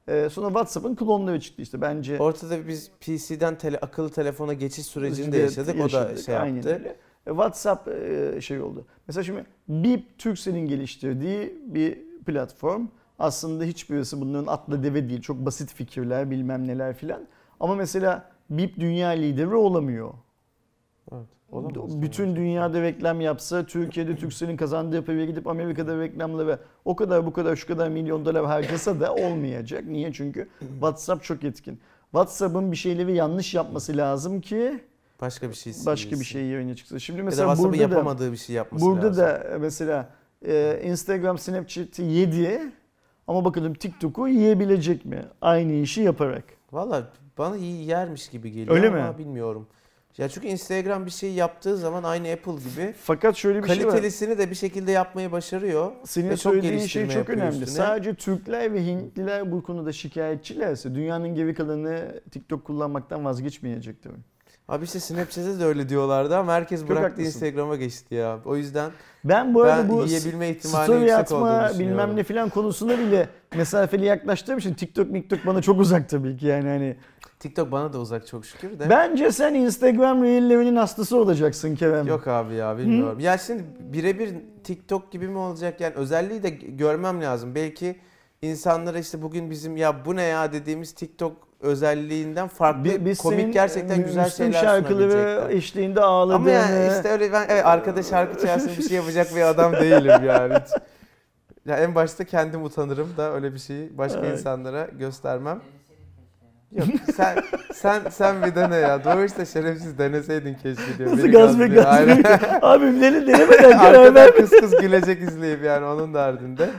Ee, sonra WhatsApp'ın klonları çıktı işte bence. Ortada biz PC'den tele, akıllı telefona geçiş sürecini de Evet, yaşadık. O da yaşadık, şey aynen yaptı. öyle. E, WhatsApp e, şey oldu. Mesela şimdi Bip Turkcell'in geliştirdiği bir platform. Aslında hiçbirisi bunların atla deve değil. Çok basit fikirler bilmem neler filan. Ama mesela Bip dünya lideri olamıyor. Evet, olamaz. Bütün dünyada reklam yapsa, Türkiye'de Turkcell'in kazandığı paraya gidip Amerika'da reklamlara o kadar bu kadar şu kadar milyon dolar harcasa da olmayacak. Niye? Çünkü WhatsApp çok etkin. WhatsApp'ın bir şeyleri yanlış yapması lazım ki Başka bir şey başka bir şey yerine çıksın. Şimdi Ya da mesela burada da yapamadığı bir şey yapması burada lazım. da mesela e, Instagram Snapchat'i yedi ama bakalım TikTok'u yiyebilecek mi? Aynı işi yaparak. Valla bana iyi yermiş gibi geliyor Öyle ama mi? bilmiyorum. Ya çünkü Instagram bir şey yaptığı zaman aynı Apple gibi Fakat şöyle bir şey var. kalitelisini de bir şekilde yapmayı başarıyor. Senin ve çok söylediğin şey çok yapıyor önemli. üstüne. Sadece Türkler ve Hintliler bu konuda şikayetçilerse dünyanın geri kalanı TikTok kullanmaktan vazgeçmeyecektir. Abi işte Snapchat'e de öyle diyorlardı ama herkes Çok bıraktı haklısın. Instagram'a geçti ya. O yüzden Ben bu arada ben bu yiyebilme ihtimali story atma bilmem ne filan konusuna bile mesafeli yaklaştığım için TikTok miktok bana çok uzak tabii ki yani hani. TikTok bana da uzak çok şükür de. Bence sen Instagram Reel'lerinin hastası olacaksın Kerem. Yok abi ya bilmiyorum. Ya şimdi birebir TikTok gibi mi olacak yani özelliği de görmem lazım. Belki insanlara işte bugün bizim ya bu ne ya dediğimiz TikTok özelliğinden farklı Bi- biz komik senin, gerçekten e, güzel şeyler şarkıları eşliğinde ağladığını. Ama yani işte öyle ben evet arkada şarkı çalsın bir şey yapacak bir adam değilim yani. Hiç. Ya en başta kendim utanırım da öyle bir şeyi başka Evet. insanlara göstermem. Yok sen sen sen bir dene ya. Doğru işte şerefsiz deneseydin keşke diyor. Nasıl Beni gaz ve gazlıyor. gaz Aynen. Abim deli denemeden karar Arkadan verme. kıs kıs gülecek izleyip yani onun derdinde.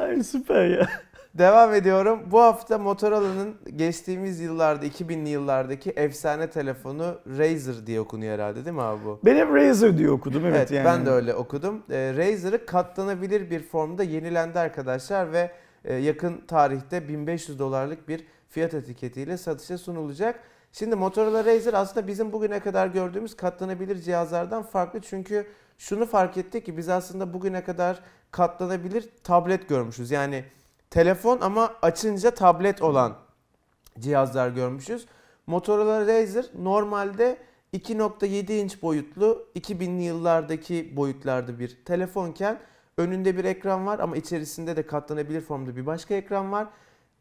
Ay süper ya. Devam ediyorum. Bu hafta Motorola'nın geçtiğimiz yıllarda 2000'li yıllardaki efsane telefonu Razer diye okunuyor herhalde değil mi abi bu? Ben hep Razer diye okudum evet, Evet, yani. ben de öyle okudum. Ee, Razer'ı katlanabilir bir formda yenilendi arkadaşlar ve e, yakın tarihte 1500 dolarlık bir fiyat etiketiyle satışa sunulacak. Şimdi Motorola Razer aslında bizim bugüne kadar gördüğümüz katlanabilir cihazlardan farklı çünkü şunu fark ettik ki biz aslında bugüne kadar katlanabilir tablet görmüşüz. Yani telefon ama açınca tablet olan cihazlar görmüşüz. Motorola Razer normalde 2.7 inç boyutlu 2000'li yıllardaki boyutlarda bir telefonken önünde bir ekran var ama içerisinde de katlanabilir formda bir başka ekran var.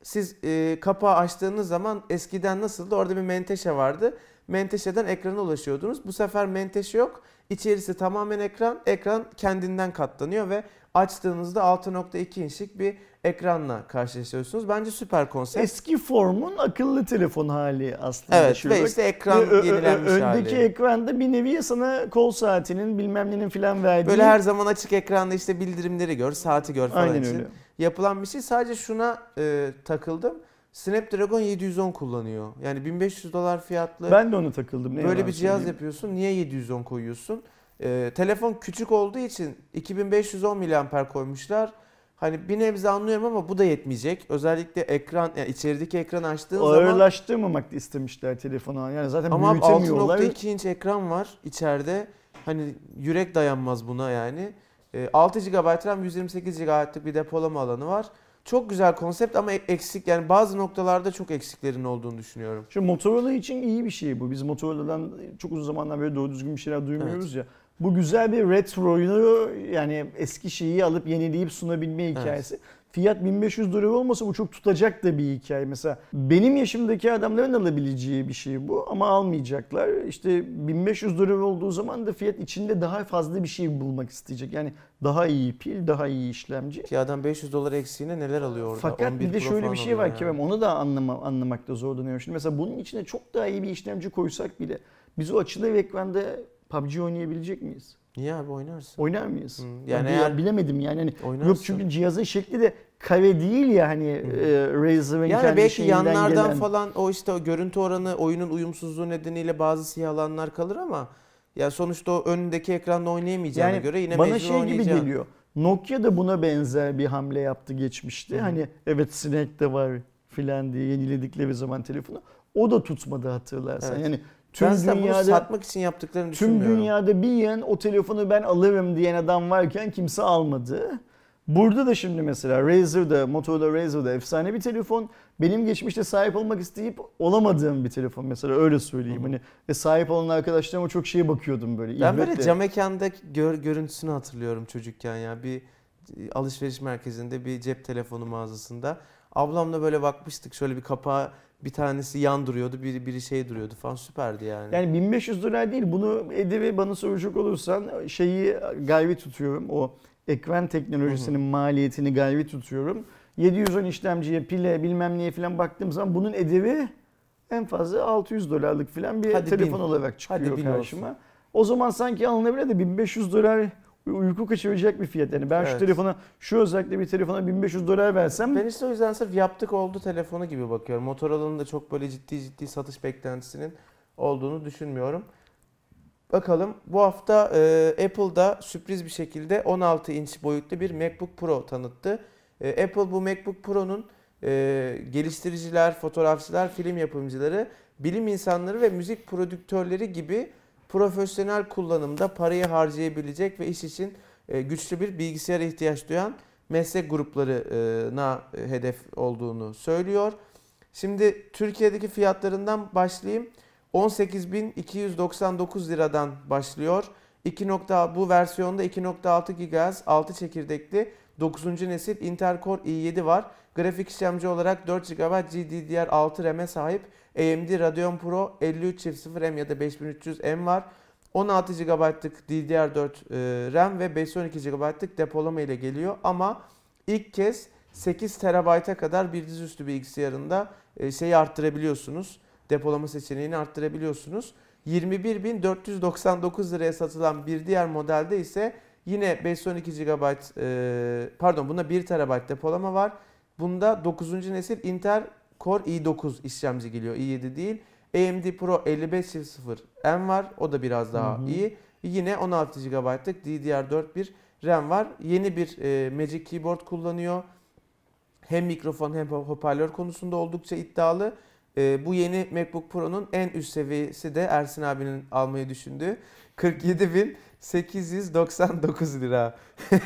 Siz e, kapağı açtığınız zaman eskiden nasıldı? Orada bir menteşe vardı. Menteşeden ekrana ulaşıyordunuz. Bu sefer menteşe yok. İçerisi tamamen ekran. Ekran kendinden katlanıyor ve açtığınızda 6.2 inçlik bir ekranla karşılaşıyorsunuz. Bence süper konsept. Eski formun akıllı telefon hali aslında. Evet şöyle ve işte ekran ö- ö- yenilenmiş öndeki hali. ekranda bir nevi sana kol saatinin bilmem nenin filan verdiği. Böyle her zaman açık ekranda işte bildirimleri gör, saati gör falan Aynen için öyle. Yapılan bir şey. Sadece şuna e, takıldım. Snapdragon 710 kullanıyor. Yani 1500 dolar fiyatlı. Ben de ona takıldım. Ne Böyle bir cihaz söyleyeyim. yapıyorsun. Niye 710 koyuyorsun? E, telefon küçük olduğu için 2510 mAh koymuşlar. Hani bir nebze anlıyorum ama bu da yetmeyecek. Özellikle ekran, yani içerideki ekranı açtığın zaman Ağırlaştırmamak istemişler telefona. Yani zaten Ama büyütemiyorlar. 6.2 inç ekran var içeride. Hani yürek dayanmaz buna yani. Ee, 6 GB RAM 128 GB'lık bir depolama alanı var. Çok güzel konsept ama eksik yani bazı noktalarda çok eksiklerin olduğunu düşünüyorum. Şu Motorola için iyi bir şey bu. Biz Motorola'dan çok uzun zamandan beri doğru düzgün bir şeyler duymuyoruz ya. Bu güzel bir retroyu yani eski şeyi alıp yenileyip sunabilme hikayesi. Fiyat 1500 dolar olmasa bu çok tutacak da bir hikaye. Mesela benim yaşımdaki adamların alabileceği bir şey bu ama almayacaklar. İşte 1500 dolar olduğu zaman da fiyat içinde daha fazla bir şey bulmak isteyecek. Yani daha iyi pil, daha iyi işlemci. Ki adam 500 dolar eksiğine neler alıyor orada? Fakat 11 bir de şöyle bir şey var ki yani. ben onu da anlama, anlamakta zorlanıyorum. Şimdi mesela bunun içine çok daha iyi bir işlemci koysak bile biz o açılı ekranda PUBG oynayabilecek miyiz? Niye abi oynarsın? Oynar mıyız? Hı, Yani yani eğer- bilemedim yani. Hani Oynarsın. yok çünkü cihazın şekli de kare değil ya hani e, Razer'ın Yani kendi belki yanlardan gelen. falan o işte o görüntü oranı oyunun uyumsuzluğu nedeniyle bazı siyah alanlar kalır ama ya sonuçta o önündeki ekranda oynayamayacağına yani göre yine bana şey gibi geliyor. Nokia da buna benzer bir hamle yaptı geçmişte. Hı. Hani evet Snake de var filan diye yeniledikleri zaman telefonu. O da tutmadı hatırlarsan. Evet. Yani tüm ben zaten bunu dünyada satmak için yaptıklarını Tüm düşünmüyorum. dünyada bir yan o telefonu ben alırım diyen adam varken kimse almadı. Burada da şimdi mesela Razer'da, Motorola Razer'da efsane bir telefon. Benim geçmişte sahip olmak isteyip olamadığım bir telefon mesela öyle söyleyeyim. Hı. Hani ve sahip olan arkadaşlarıma çok şeye bakıyordum böyle. Ben böyle cam mekanda gör, görüntüsünü hatırlıyorum çocukken ya. Bir e, alışveriş merkezinde bir cep telefonu mağazasında. Ablamla böyle bakmıştık şöyle bir kapağı bir tanesi yan duruyordu, biri, biri şey duruyordu falan süperdi yani. Yani 1500 dolar değil bunu Edevi bana soracak olursan şeyi gayri tutuyorum. O ekran teknolojisinin maliyetini gayri tutuyorum. 710 işlemciye, pile bilmem neye falan baktığım zaman bunun edevi en fazla 600 dolarlık falan bir Hadi telefon bin. olarak çıkıyor Hadi karşıma. O zaman sanki alınabilir de 1500 dolar uyku kaçıracak bir fiyat. Yani ben şu Evet. telefona şu özellikle bir telefona 1500 dolar versem Ben işte o yüzden sırf yaptık oldu telefonu gibi bakıyorum. Motorola'nın da çok böyle ciddi ciddi satış beklentisinin olduğunu düşünmüyorum. Bakalım bu hafta e, Apple'da sürpriz bir şekilde 16 inç boyutlu bir MacBook Pro tanıttı. E, Apple bu MacBook Pro'nun e, geliştiriciler, fotoğrafçılar, film yapımcıları, bilim insanları ve müzik prodüktörleri gibi profesyonel kullanımda parayı harcayabilecek ve iş için e, güçlü bir bilgisayara ihtiyaç duyan meslek gruplarına e, hedef olduğunu söylüyor. Şimdi Türkiye'deki fiyatlarından başlayayım. 18.299 liradan başlıyor. 2. nokta- bu versiyonda 2.6 GHz 6 çekirdekli 9. nesil Intel Core i7 var. Grafik işlemci olarak 4 GB GDDR6 RAM'e sahip AMD Radeon Pro 5300M ya da 5300M var. 16 GB'lık DDR4 e, RAM ve 512 GB'lık depolama ile geliyor ama ilk kez 8 TB'a kadar bir dizüstü bilgisayarında e, şeyi arttırabiliyorsunuz. Depolama seçeneğini arttırabiliyorsunuz. 21.499 liraya satılan bir diğer modelde ise yine 512 GB e, pardon bunda 1 TB depolama var. Bunda 9. nesil Intel Core i9 işlemci geliyor. i7 değil. AMD Pro 5500M var. O da biraz daha Hı hı. iyi. Yine 16 GB'lık DDR4 bir RAM var. Yeni bir e, Magic Keyboard kullanıyor. Hem mikrofon hem hoparlör konusunda oldukça iddialı. E, bu yeni MacBook Pro'nun en üst seviyesi de Ersin abinin almayı düşündüğü 47.899 lira.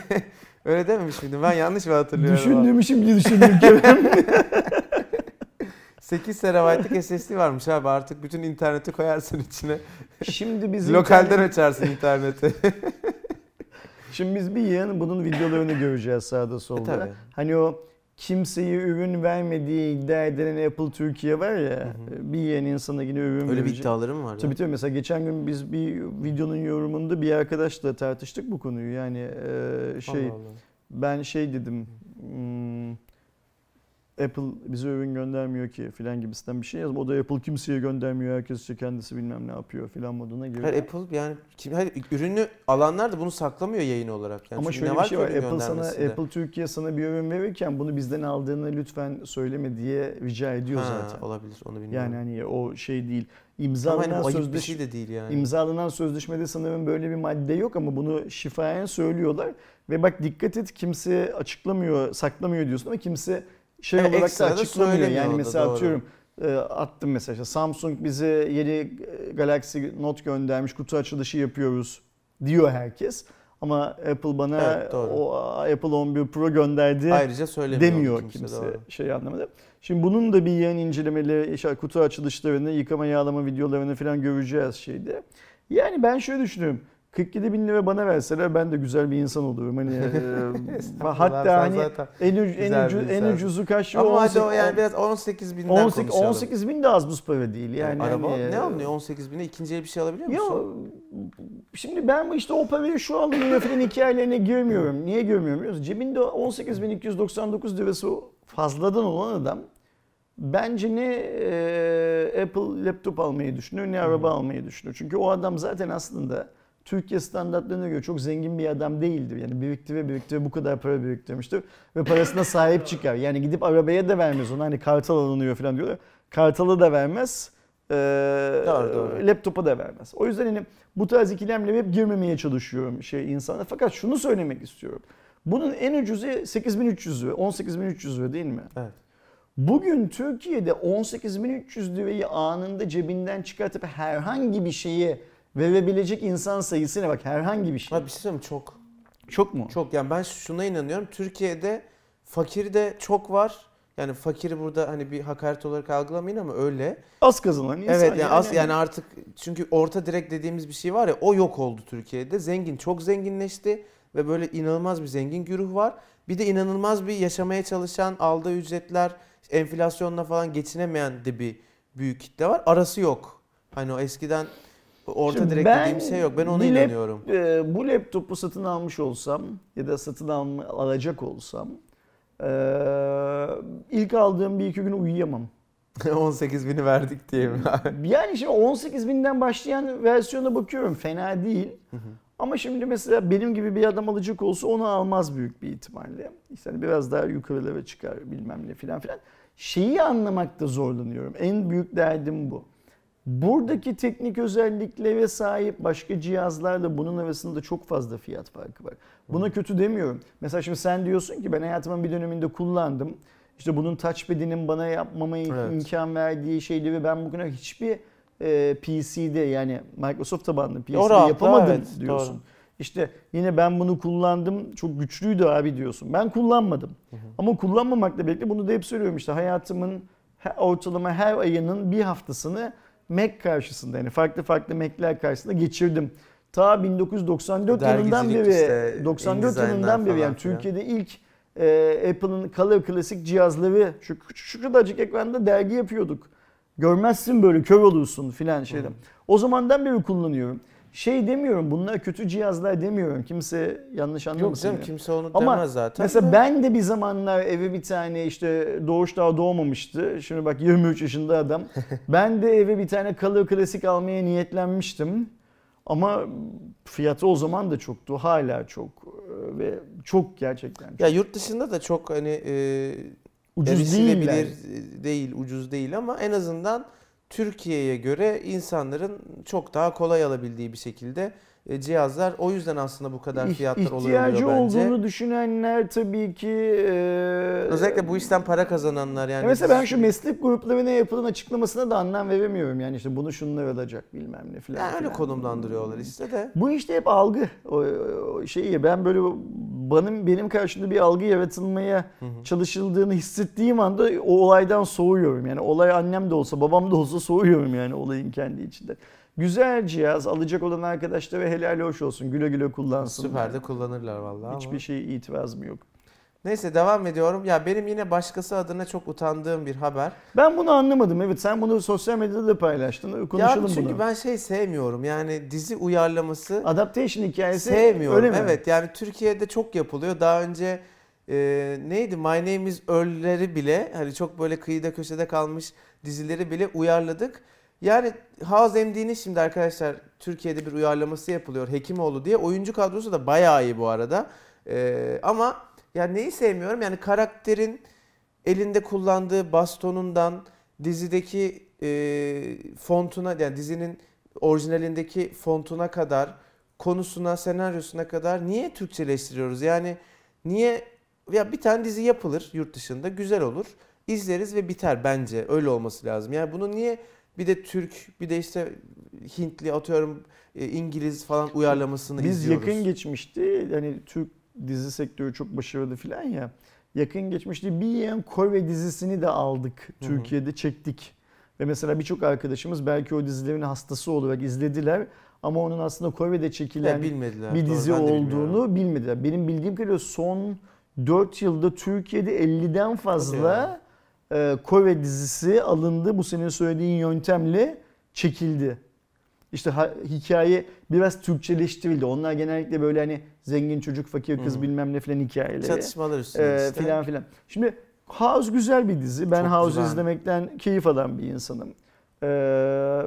Öyle dememiş miydim? Ben yanlış mı hatırlıyorum? düşündüğümü şimdi düşündüm Kerem. 8 TB'lık SSD varmış abi artık bütün interneti koyarsın içine. Şimdi biz Lokalden açarsın interneti. Şimdi biz bir yığın bunun videolarını göreceğiz sağda solda. E, tabii. Hani o kimseye ürün vermediği iddia edilen Apple Türkiye var ya Hı hı. bir yığın insana yine ürün Öyle bir verecek. iddialarım var. Tabii tabii mesela geçen gün biz bir videonun yorumunda bir arkadaşla tartıştık bu konuyu. Yani e, şey Allah Allah. ben şey dedim hmm, Apple bize ürün göndermiyor ki filan gibisinden bir şey yazdım. O da Apple kimseye göndermiyor. Herkes işte kendisi bilmem ne yapıyor filan moduna giriyor. Hayır Apple yani kim, hayır, ürünü alanlar da bunu saklamıyor yayın olarak. Yani Ama şöyle ne bir şey var. Apple sana? Apple Türkiye sana bir ürün verirken bunu bizden aldığını lütfen söyleme diye rica ediyor Ha, zaten. Olabilir onu bilmiyorum. Yani hani o şey değil. Ama İmzalanan hani sözleş şey de değil yani. imzalanan sözleşmede sanırım böyle bir madde yok ama bunu şifayen söylüyorlar ve bak dikkat et kimse açıklamıyor, saklamıyor diyorsun ama kimse şey Evet, olarak da açıklamıyor. Yani mesela doğru. atıyorum e, attım mesela işte Samsung bize yeni e, Galaxy Note göndermiş kutu açılışı yapıyoruz diyor herkes. Ama Apple bana Evet, doğru. o Apple 11 Pro gönderdi Ayrıca söylemiyor demiyor kimse, kimse, doğru. şey anlamında. Şimdi bunun da bir yayın incelemeleri, işte kutu açılışlarını, yıkama yağlama videolarını falan göreceğiz şeyde. Yani ben şöyle düşünüyorum. 47 bin lira bana verseler ben de güzel bir insan olurum. Hani e, hatta hani en, uc- en, ucu, en ucuzu kaç? Ama hadi 18 o yani biraz 18 binden 18, konuşalım. 18 bin de az buz para değil. Yani Araba hani, ne alınıyor 18 bine? İkinci el bir şey alabiliyor Ya musun? şimdi ben bu işte o parayı şu alınıyor falan hikayelerine girmiyorum. Niye girmiyorum biliyor musun? Cebinde 18.299 lirası fazladan olan adam bence ne e, Apple laptop almayı düşünüyor ne araba almayı düşünüyor. Çünkü o adam zaten aslında Türkiye standartlarına göre çok zengin bir adam değildir. Yani biriktire biriktire bu kadar para biriktirmiştir ve parasına sahip çıkar. Yani gidip arabaya da vermez onu hani kartal alınıyor falan diyorlar. Kartalı da vermez. Ee, Doğru, doğru. laptopa da vermez. O yüzden hani bu tarz ikilemlere hep girmemeye çalışıyorum şey insana. Fakat şunu söylemek istiyorum. Bunun en ucuzu 8300 lira, 18300 lira değil mi? Evet. Bugün Türkiye'de 18.300 lirayı anında cebinden çıkartıp herhangi bir şeye verebilecek insan sayısı ne bak herhangi bir şey. Abi bir şey söyleyeyim mi? çok. Çok mu? Çok yani ben şuna inanıyorum. Türkiye'de fakir de çok var. Yani fakiri burada hani bir hakaret olarak algılamayın ama öyle. Az kazanan insan. Evet yani, az, yani artık çünkü orta direkt dediğimiz bir şey var ya o yok oldu Türkiye'de. Zengin çok zenginleşti ve böyle inanılmaz bir zengin güruh var. Bir de inanılmaz bir yaşamaya çalışan aldığı ücretler enflasyonla falan geçinemeyen de bir büyük kitle var. Arası yok. Hani o eskiden orta Şimdi direkt ben dediğim şey yok. Ben ona bir lap- inanıyorum. Ee, bu laptopu satın almış olsam ya da satın alma, alacak olsam ee, ilk aldığım bir iki gün uyuyamam. 18 bini verdik diye mi? Yani şimdi 18 binden başlayan versiyona bakıyorum fena değil. Ama şimdi mesela benim gibi bir adam alacak olsa onu almaz büyük bir ihtimalle. İşte hani biraz daha yukarılara çıkar bilmem ne filan filan. Şeyi anlamakta zorlanıyorum. En büyük derdim bu. Buradaki teknik özelliklere sahip başka cihazlarla bunun arasında çok fazla fiyat farkı var. Buna kötü demiyorum. Mesela şimdi sen diyorsun ki ben hayatımın bir döneminde kullandım. İşte bunun touchpad'inin bana yapmama Evet. imkan verdiği şeyleri ben bugüne hiçbir e, PC'de yani Microsoft tabanlı PC'de rahatlığa yapamadım evet, diyorsun. doğru. İşte yine ben bunu kullandım çok güçlüydü abi diyorsun. Ben kullanmadım. Ama kullanmamakla birlikte bunu da hep söylüyorum işte hayatımın ortalama her ayının bir haftasını Mac karşısında yani farklı farklı Mac'ler karşısında geçirdim. Ta 1994 yılından beri işte, 94 InDesign'lar yılından beri yani. Türkiye'de ilk e, Apple'ın Color Classic cihazları şu, şu kadarcık ekranda dergi yapıyorduk. Görmezsin böyle kör olursun filan şeyden. O zamandan beri kullanıyorum. Şey demiyorum bunlar kötü cihazlar demiyorum. Kimse yanlış Yok anlamasın. canım yani. kimse onu Ama demez zaten. Mesela de. ben de bir zamanlar eve bir tane işte doğuş daha doğmamıştı. Şimdi bak 23 yaşında adam. ben de eve bir tane Color Classic almaya niyetlenmiştim. Ama fiyatı o zaman da çoktu. Hala çok Ee, ve çok gerçekten çok. ya yurt dışında da çok hani e, Ucuz değiller. değil, ucuz değil ama en azından Türkiye'ye göre insanların çok daha kolay alabildiği bir şekilde e, cihazlar. O yüzden aslında bu kadar fiyatlar İhtiyacı oluyor bence. olduğunu düşünenler tabii ki e, Özellikle bu işten para kazananlar yani. Ya mesela ben şu meslek gruplarına yapılan açıklamasına da anlam veremiyorum. Yani işte bunu şunlar alacak bilmem ne filan. yani öyle konumlandırıyorlar işte de. Bu işte hep algı o, o şeyi ben böyle benim benim karşımda bir algı yaratılmaya çalışıldığını hissettiğim anda o olaydan soğuyorum. Yani olay annem de olsa babam da olsa soğuyorum yani olayın kendi içinde. Güzel cihaz alacak olan arkadaşlara helal hoş olsun. Güle güle kullansınlar. Süper de kullanırlar vallahi ama. Hiçbir şey itirazım yok. Neyse devam ediyorum. Ya benim yine başkası adına çok utandığım bir haber. Ben bunu anlamadım. Evet sen bunu sosyal medyada da paylaştın. Ya Konuşalım çünkü bunu. ben şey sevmiyorum. Yani dizi uyarlaması Adaptation hikayesi sevmiyorum. öyle mi? Evet yani Türkiye'de çok yapılıyor. Daha önce e, neydi My Name is Earl'leri bile hani çok böyle kıyıda köşede kalmış dizileri bile uyarladık. Yani House MD'nin şimdi arkadaşlar Türkiye'de bir uyarlaması yapılıyor Hekimoğlu diye. Oyuncu kadrosu da bayağı iyi bu arada. E, ama yani neyi sevmiyorum? Yani karakterin elinde kullandığı bastonundan dizideki e, fontuna yani dizinin orijinalindeki fontuna kadar konusuna, senaryosuna kadar niye Türkçeleştiriyoruz? Yani niye ya bir tane dizi yapılır yurt dışında güzel olur. izleriz ve biter bence. Öyle olması lazım. Yani bunu niye bir de Türk bir de işte Hintli atıyorum e, İngiliz falan uyarlamasını Biz izliyoruz. yakın geçmişti hani Türk dizi sektörü çok başarılı falan ya. Yakın geçmişte bir yığın Kore dizisini de aldık. Hı hı. Türkiye'de çektik. Ve mesela birçok arkadaşımız belki o dizilerin hastası olarak izlediler ama onun aslında Kore'de çekilen bilmediler. bir Doğru, dizi bilmiyorum. olduğunu bilmediler. Benim bildiğim kadarıyla son 4 yılda Türkiye'de 50'den fazla e, Kore dizisi alındı. Bu senin söylediğin yöntemle çekildi. İşte ha- hikaye biraz Türkçeleştirildi. Onlar genellikle böyle hani zengin çocuk, fakir kız Hı. bilmem ne filan hikayeleri. Çatışmalar üstüne Ee, işte. filan filan. Şimdi House güzel bir dizi. Ben Çok House'u izlemekten keyif alan bir insanım. Ee,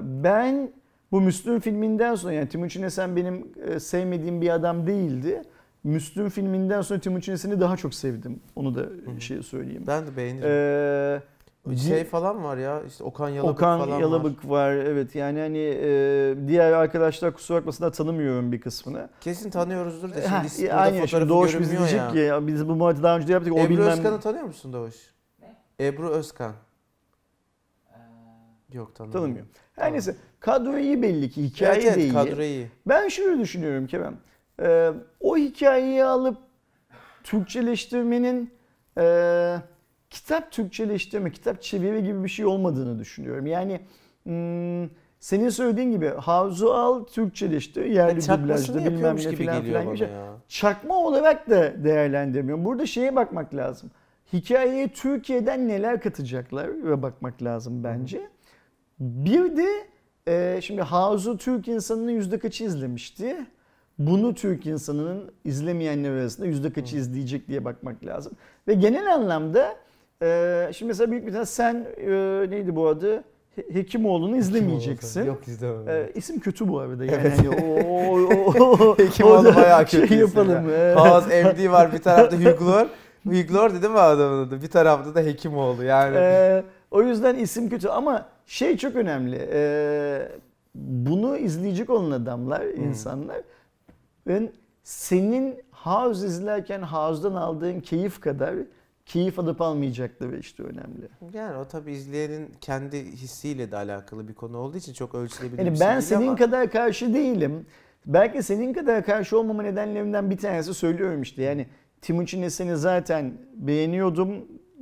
ben bu Müslüm filminden sonra yani Timuçin Esen benim e, sevmediğim bir adam değildi. Müslüm filminden sonra Timuçin Esen'i daha çok sevdim. Onu da hı. şey söyleyeyim. Ben de beğenirim. Ee, şey falan var ya işte Okan Yalabık Okan falan var. Yalabık var. Evet yani hani e, diğer arkadaşlar kusura bakmasınlar tanımıyorum bir kısmını. Kesin tanıyoruzdur da şimdi Heh, Aynen şimdi Doğuş biz diyecek ya. ki ya biz bu muhabbeti daha önce de yaptık. O Ebru bilmem Özkan'ı tanıyor musun Doğuş? Ne? Ebru Özkan. Ee, Yok tanımıyorum. tanımıyorum. Her Tamam. neyse kadro iyi belli ki hikaye Evet, evet, de iyi. kadro iyi. Ben şöyle düşünüyorum Kerem. Ee, o hikayeyi alıp Türkçeleştirmenin e, kitap Türkçeleştirme, kitap çeviri gibi bir şey olmadığını düşünüyorum. Yani hmm, senin söylediğin gibi Havzu al Türkçeleştir, yerli Yani dublajda bilmem ne filan filan şey. Çakma olarak da değerlendirmiyorum. Burada şeye bakmak lazım. Hikayeye Türkiye'den neler katacaklar ve bakmak lazım bence. Bir de e, şimdi Havzu Türk insanının yüzde kaçı izlemişti? Bunu Türk insanının izlemeyenler arasında yüzde kaçı izleyecek diye bakmak lazım. Ve genel anlamda e, şimdi mesela büyük bir tane sen e, neydi bu adı? He- Hekimoğlu'nu izlemeyeceksin. Yok izlemem. E, isim kötü bu arada yani. Hani o, o, o, Hekimoğlu bayağı kötü Şey yapalım. House MD var bir tarafta. Hugh Laurie dedim mi adamın adı? Bir tarafta da Hekimoğlu yani. Ee, o yüzden isim kötü ama şey çok önemli. Ee, bunu izleyecek olan adamlar, insanlar ben senin House izlerken House'dan aldığın keyif kadar keyif alıp almayacakları işte önemli. Yani o tabii izleyenin kendi hissiyle de alakalı bir konu olduğu için çok ölçülebilir bir Yani şey ben senin ama kadar karşı değilim. Belki senin kadar karşı olmama nedenlerinden bir tanesi söylüyorum işte. Yani Timuçin Esen'i zaten beğeniyordum,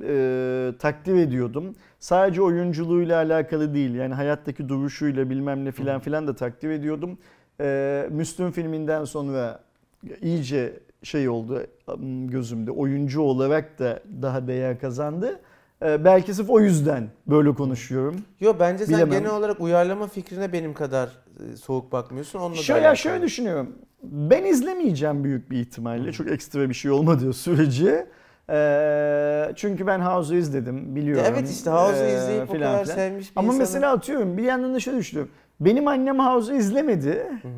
e, takdir ediyordum. Sadece oyunculuğuyla alakalı değil. Yani hayattaki duruşuyla bilmem ne filan filan da takdir ediyordum. E, Müslüm filminden sonra iyice şey oldu gözümde. Oyuncu olarak da daha değer kazandı. E, belki sırf o yüzden böyle konuşuyorum. Yo bence sen Bilemem. genel olarak uyarlama fikrine benim kadar e, soğuk bakmıyorsun. Onunla Şöyle alakalı. şöyle düşünüyorum. Ben izlemeyeceğim büyük bir ihtimalle. Çok ekstra bir şey olmadığı sürece. Ee, çünkü ben House'u izledim biliyorum. Ya evet işte House'u Ee, izleyip o kadar filan. sevmiş bir Ama insanın- mesela atıyorum bir yandan da şöyle düşünüyorum. Benim annem House'u izlemedi. Hı hı.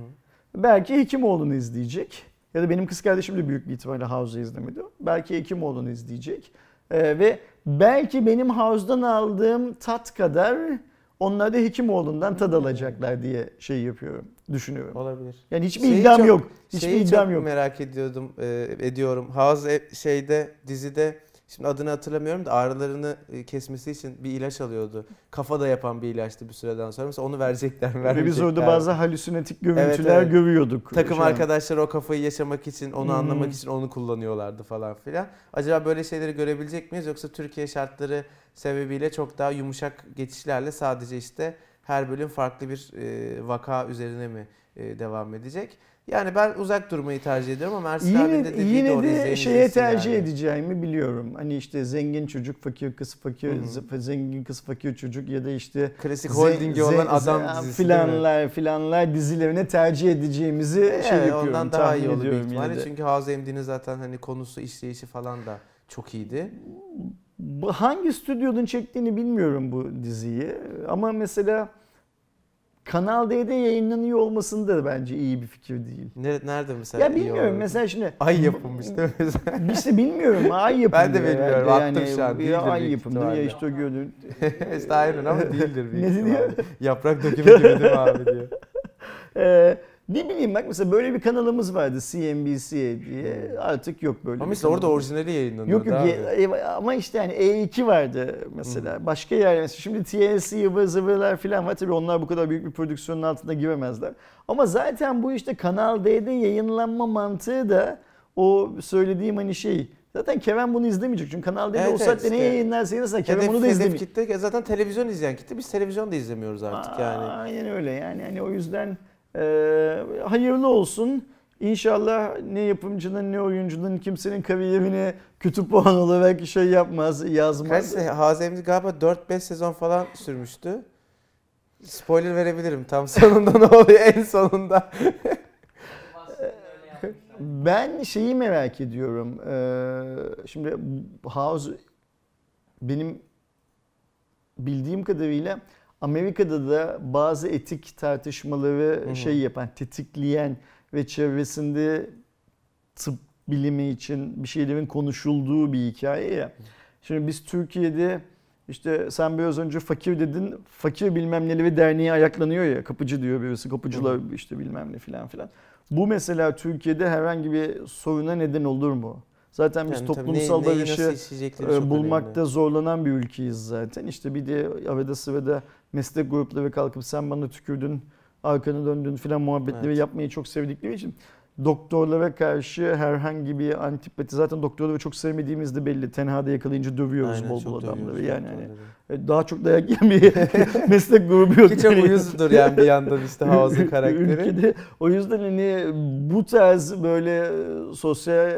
Belki Hekimoğlu'nu izleyecek. Ya da benim kız kardeşim de büyük bir ihtimalle House'u izlemedi. Belki Hekimoğlu'nu izleyecek. Ee, ve belki benim House'dan aldığım tat kadar onlar da Hekimoğlu'ndan tad alacaklar diye şey yapıyorum, düşünüyorum. Olabilir. Yani hiçbir Şeyi iddiam çok- yok. Hiçbir Şeyi iddiam çok yok. merak ediyordum, e, ediyorum. House e- şeyde dizide şimdi adını hatırlamıyorum da ağrılarını e, kesmesi için bir ilaç alıyordu. Kafa da yapan bir ilaçtı bir süreden sonra. Mesela onu verecekler mi? Ve biz orada bazı halüsinatik görüntüler evet. görüyorduk. takım Şu an. arkadaşları o kafayı yaşamak için, onu Hmm. anlamak için onu kullanıyorlardı falan filan. Acaba böyle şeyleri görebilecek miyiz yoksa Türkiye şartları sebebiyle çok daha yumuşak geçişlerle sadece işte her bölüm farklı bir e, vaka üzerine mi e, devam edecek? Yani ben uzak durmayı tercih ediyorum ama Ersin abinin de Yine, dediği yine doğru de izleyin şeye tercih yani. edeceğimi biliyorum. Hani işte zengin çocuk, fakir kız, fakir Hı hı. zengin kız, fakir çocuk ya da işte Klasik holdingi olan adam dizisi filanlar filanlar dizilerine tercih edeceğimizi şey Evet, yapıyorum. ondan daha iyi olur büyük yine ihtimalle. de. Çünkü House MD'nin zaten hani konusu, işleyişi falan da çok iyiydi. Hangi stüdyonun çektiğini bilmiyorum bu diziyi. Ama mesela Kanal D'de yayınlanıyor olmasında da bence iyi bir fikir değil. Nere- Nerede mesela? Ya bilmiyorum mesela şimdi Ay yapılmış değil mi? işte bilmiyorum ay yapımı. Ben de bilmiyorum, attım şu an. Ya ay yapımı ya işte o görün. işte aynen ama değildir büyük Ne diyor? Yaprak dökümü gibi değil mi abi diyor. Ee, ne bileyim bak mesela böyle bir kanalımız vardı CNBC diye artık yok böyle Ama mesela orada orijinali yayınlanıyor. Yok yok ye- ama işte yani E2 vardı mesela. Başka yer mesela şimdi TLC ıvır zıvırlar falan var. Tabii onlar bu kadar büyük bir prodüksiyonun altında giremezler. Ama zaten bu işte Kanal D'de yayınlanma mantığı da o söylediğim hani şey Zaten Kevin bunu izlemeyecek çünkü Kanal D'de Evet, o saatte evet, ne işte. yayınlarsa yayınlasın Kevin Hedef, bunu da izlemeyecek. kitle zaten televizyon izleyen kitle. Biz televizyon da izlemiyoruz artık yani. Aynen öyle yani hani o yüzden e, hayırlı olsun. İnşallah ne yapımcının ne oyuncunun kimsenin kariyerine kötü puan olarak şey yapmaz, Kaç yazmaz. se- Hazem'de galiba 4-5 sezon falan sürmüştü. Spoiler verebilirim. Tam sonunda ne oluyor en sonunda. Ben şeyi merak ediyorum. Ee, şimdi House benim bildiğim kadarıyla Amerika'da da bazı etik tartışmaları Hı hı. şey yapan, tetikleyen ve çevresinde tıp bilimi için bir şeylerin konuşulduğu bir hikaye ya. Şimdi biz Türkiye'de işte sen biraz önce fakir dedin. Fakir bilmem neleri derneği ayaklanıyor ya. Kapıcı diyor birisi. Kapıcılar işte bilmem ne filan filan. Bu mesela Türkiye'de herhangi bir soruna neden olur mu? Zaten biz Yani toplumsal barışı e, bulmakta önemli. zorlanan bir ülkeyiz zaten. İşte bir de arada sırada meslek grupları kalkıp sen bana tükürdün, arkanı döndün filan muhabbetleri Evet. yapmayı çok sevdikleri için doktorlara karşı herhangi bir antipati zaten doktorları çok sevmediğimiz de belli. Tenhada yakalayınca dövüyoruz Aynen, bol bol adamları yani hani e, daha çok dayak bir meslek grubu yok. Ki çok uyuzdur yani bir yandan işte House'un karakteri. Ülkede o yüzden hani bu tarz böyle e, sosyal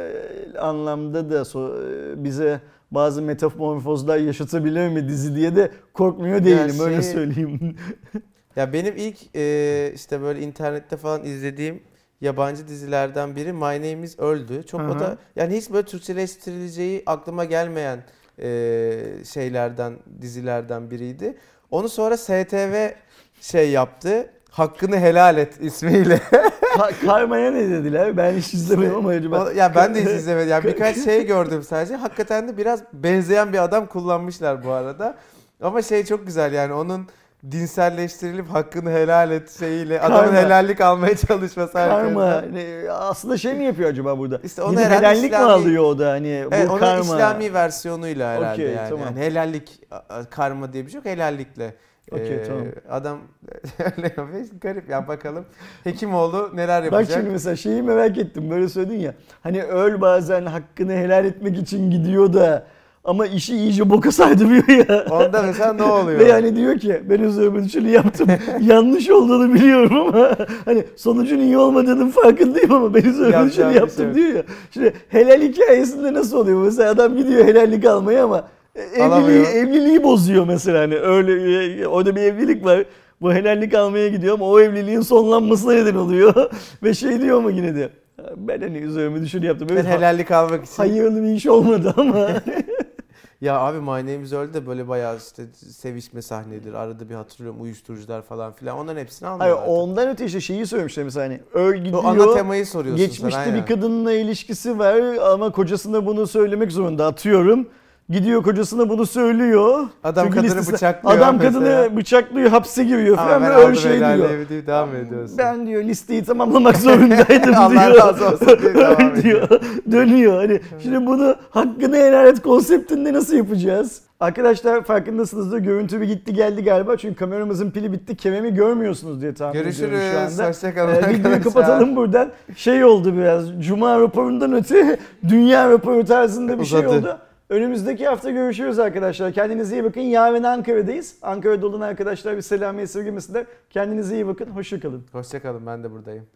anlamda da e, bize bazı metamorfozlar yaşatabilir mi dizi diye de korkmuyor değilim öyle şeyi- söyleyeyim. Ya benim ilk e, işte böyle internette falan izlediğim yabancı dizilerden biri My Name is Öldü. Çok Hı o da yani hiç böyle Türkçeleştirileceği aklıma gelmeyen e, şeylerden dizilerden biriydi. Onu sonra STV şey yaptı. Hakkını helal et ismiyle. Ka- Karma'ya ne dediler? Ben hiç izlemedim ama acaba. O- ya ben de hiç izlemedim. Yani birkaç şey gördüm sadece. Hakikaten de biraz benzeyen bir adam kullanmışlar bu arada. Ama şey çok güzel yani onun dinselleştirilip hakkını helal et şeyiyle adamın Karma. helallik almaya çalışması Karma. ne- aslında şey mi yapıyor acaba burada? İşte onu herhalde helallik mi İslami- alıyor o da hani Evet, bu onun karma. İslami versiyonuyla herhalde Okey, yani. tamam. yani. Helallik, karma diye bir şey yok. Helallikle. Okey, Ee, tamam. Adam öyle yapıyor. Garip ya bakalım. Hekimoğlu neler Bak yapacak? şimdi mesela şeyi merak ettim böyle söyledin ya. Hani öl bazen hakkını helal etmek için gidiyor da ama işi iyice boka sardırıyor ya. Onda mesela ne oluyor? Ve yani diyor ki ben üzerime düşeni yaptım. Yanlış olduğunu biliyorum ama hani sonucun iyi olmadığının farkındayım ama ben üzerime düşeni yaptım şey diyor ya. Şimdi helal hikayesinde nasıl oluyor? Mesela adam gidiyor helallik almaya ama evliliği, Alamıyor. evliliği bozuyor mesela hani öyle orada bir evlilik var. Bu helallik almaya gidiyor ama o evliliğin sonlanmasına neden oluyor. Ve şey diyor mu yine de ben hani üzerime düşeni yaptım. ben Evet, helallik almak için. hayırlı bir iş olmadı ama. Ya abi My Name is Earl de böyle bayağı işte sevişme sahneleri. Arada bir hatırlıyorum uyuşturucular falan filan. Onların hepsini Hayır almıyorlar. ondan öte işte şeyi söylemişler mesela hani öl gidiyor. O ana temayı soruyorsun Geçmişte sen. bir kadınla ilişkisi var ama kocasına bunu söylemek zorunda atıyorum. Gidiyor kocasına bunu söylüyor. Adam Çünkü kadını listesi- bıçaklıyor Adam mesela. kadını bıçaklıyor hapse giriyor falan ve öyle şey diyor. devam ediyorsun. Ben diyor listeyi tamamlamak zorundaydım Allah diyor. razı olsun diye devam diyor. Dönüyor. Hani şimdi bunu hakkını helal et konseptinde nasıl yapacağız? Arkadaşlar farkındasınızdır. Görüntü bir gitti geldi galiba. Çünkü kameramızın pili bitti. Kerem'i görmüyorsunuz diye tahmin ediyorum şu Görüşürüz. anda. Hoşçakalın Ee, videoyu kapatalım buradan. Şey oldu biraz. Cuma raporundan öte dünya raporu tarzında bir şey Uzadı. oldu. Önümüzdeki hafta görüşürüz arkadaşlar. Kendinize iyi bakın. Yarın Ankara'dayız. Ankara'da olan arkadaşlar bir selam sevgi mesajlar. Kendinize iyi bakın. Hoşçakalın. Hoşçakalın ben de buradayım.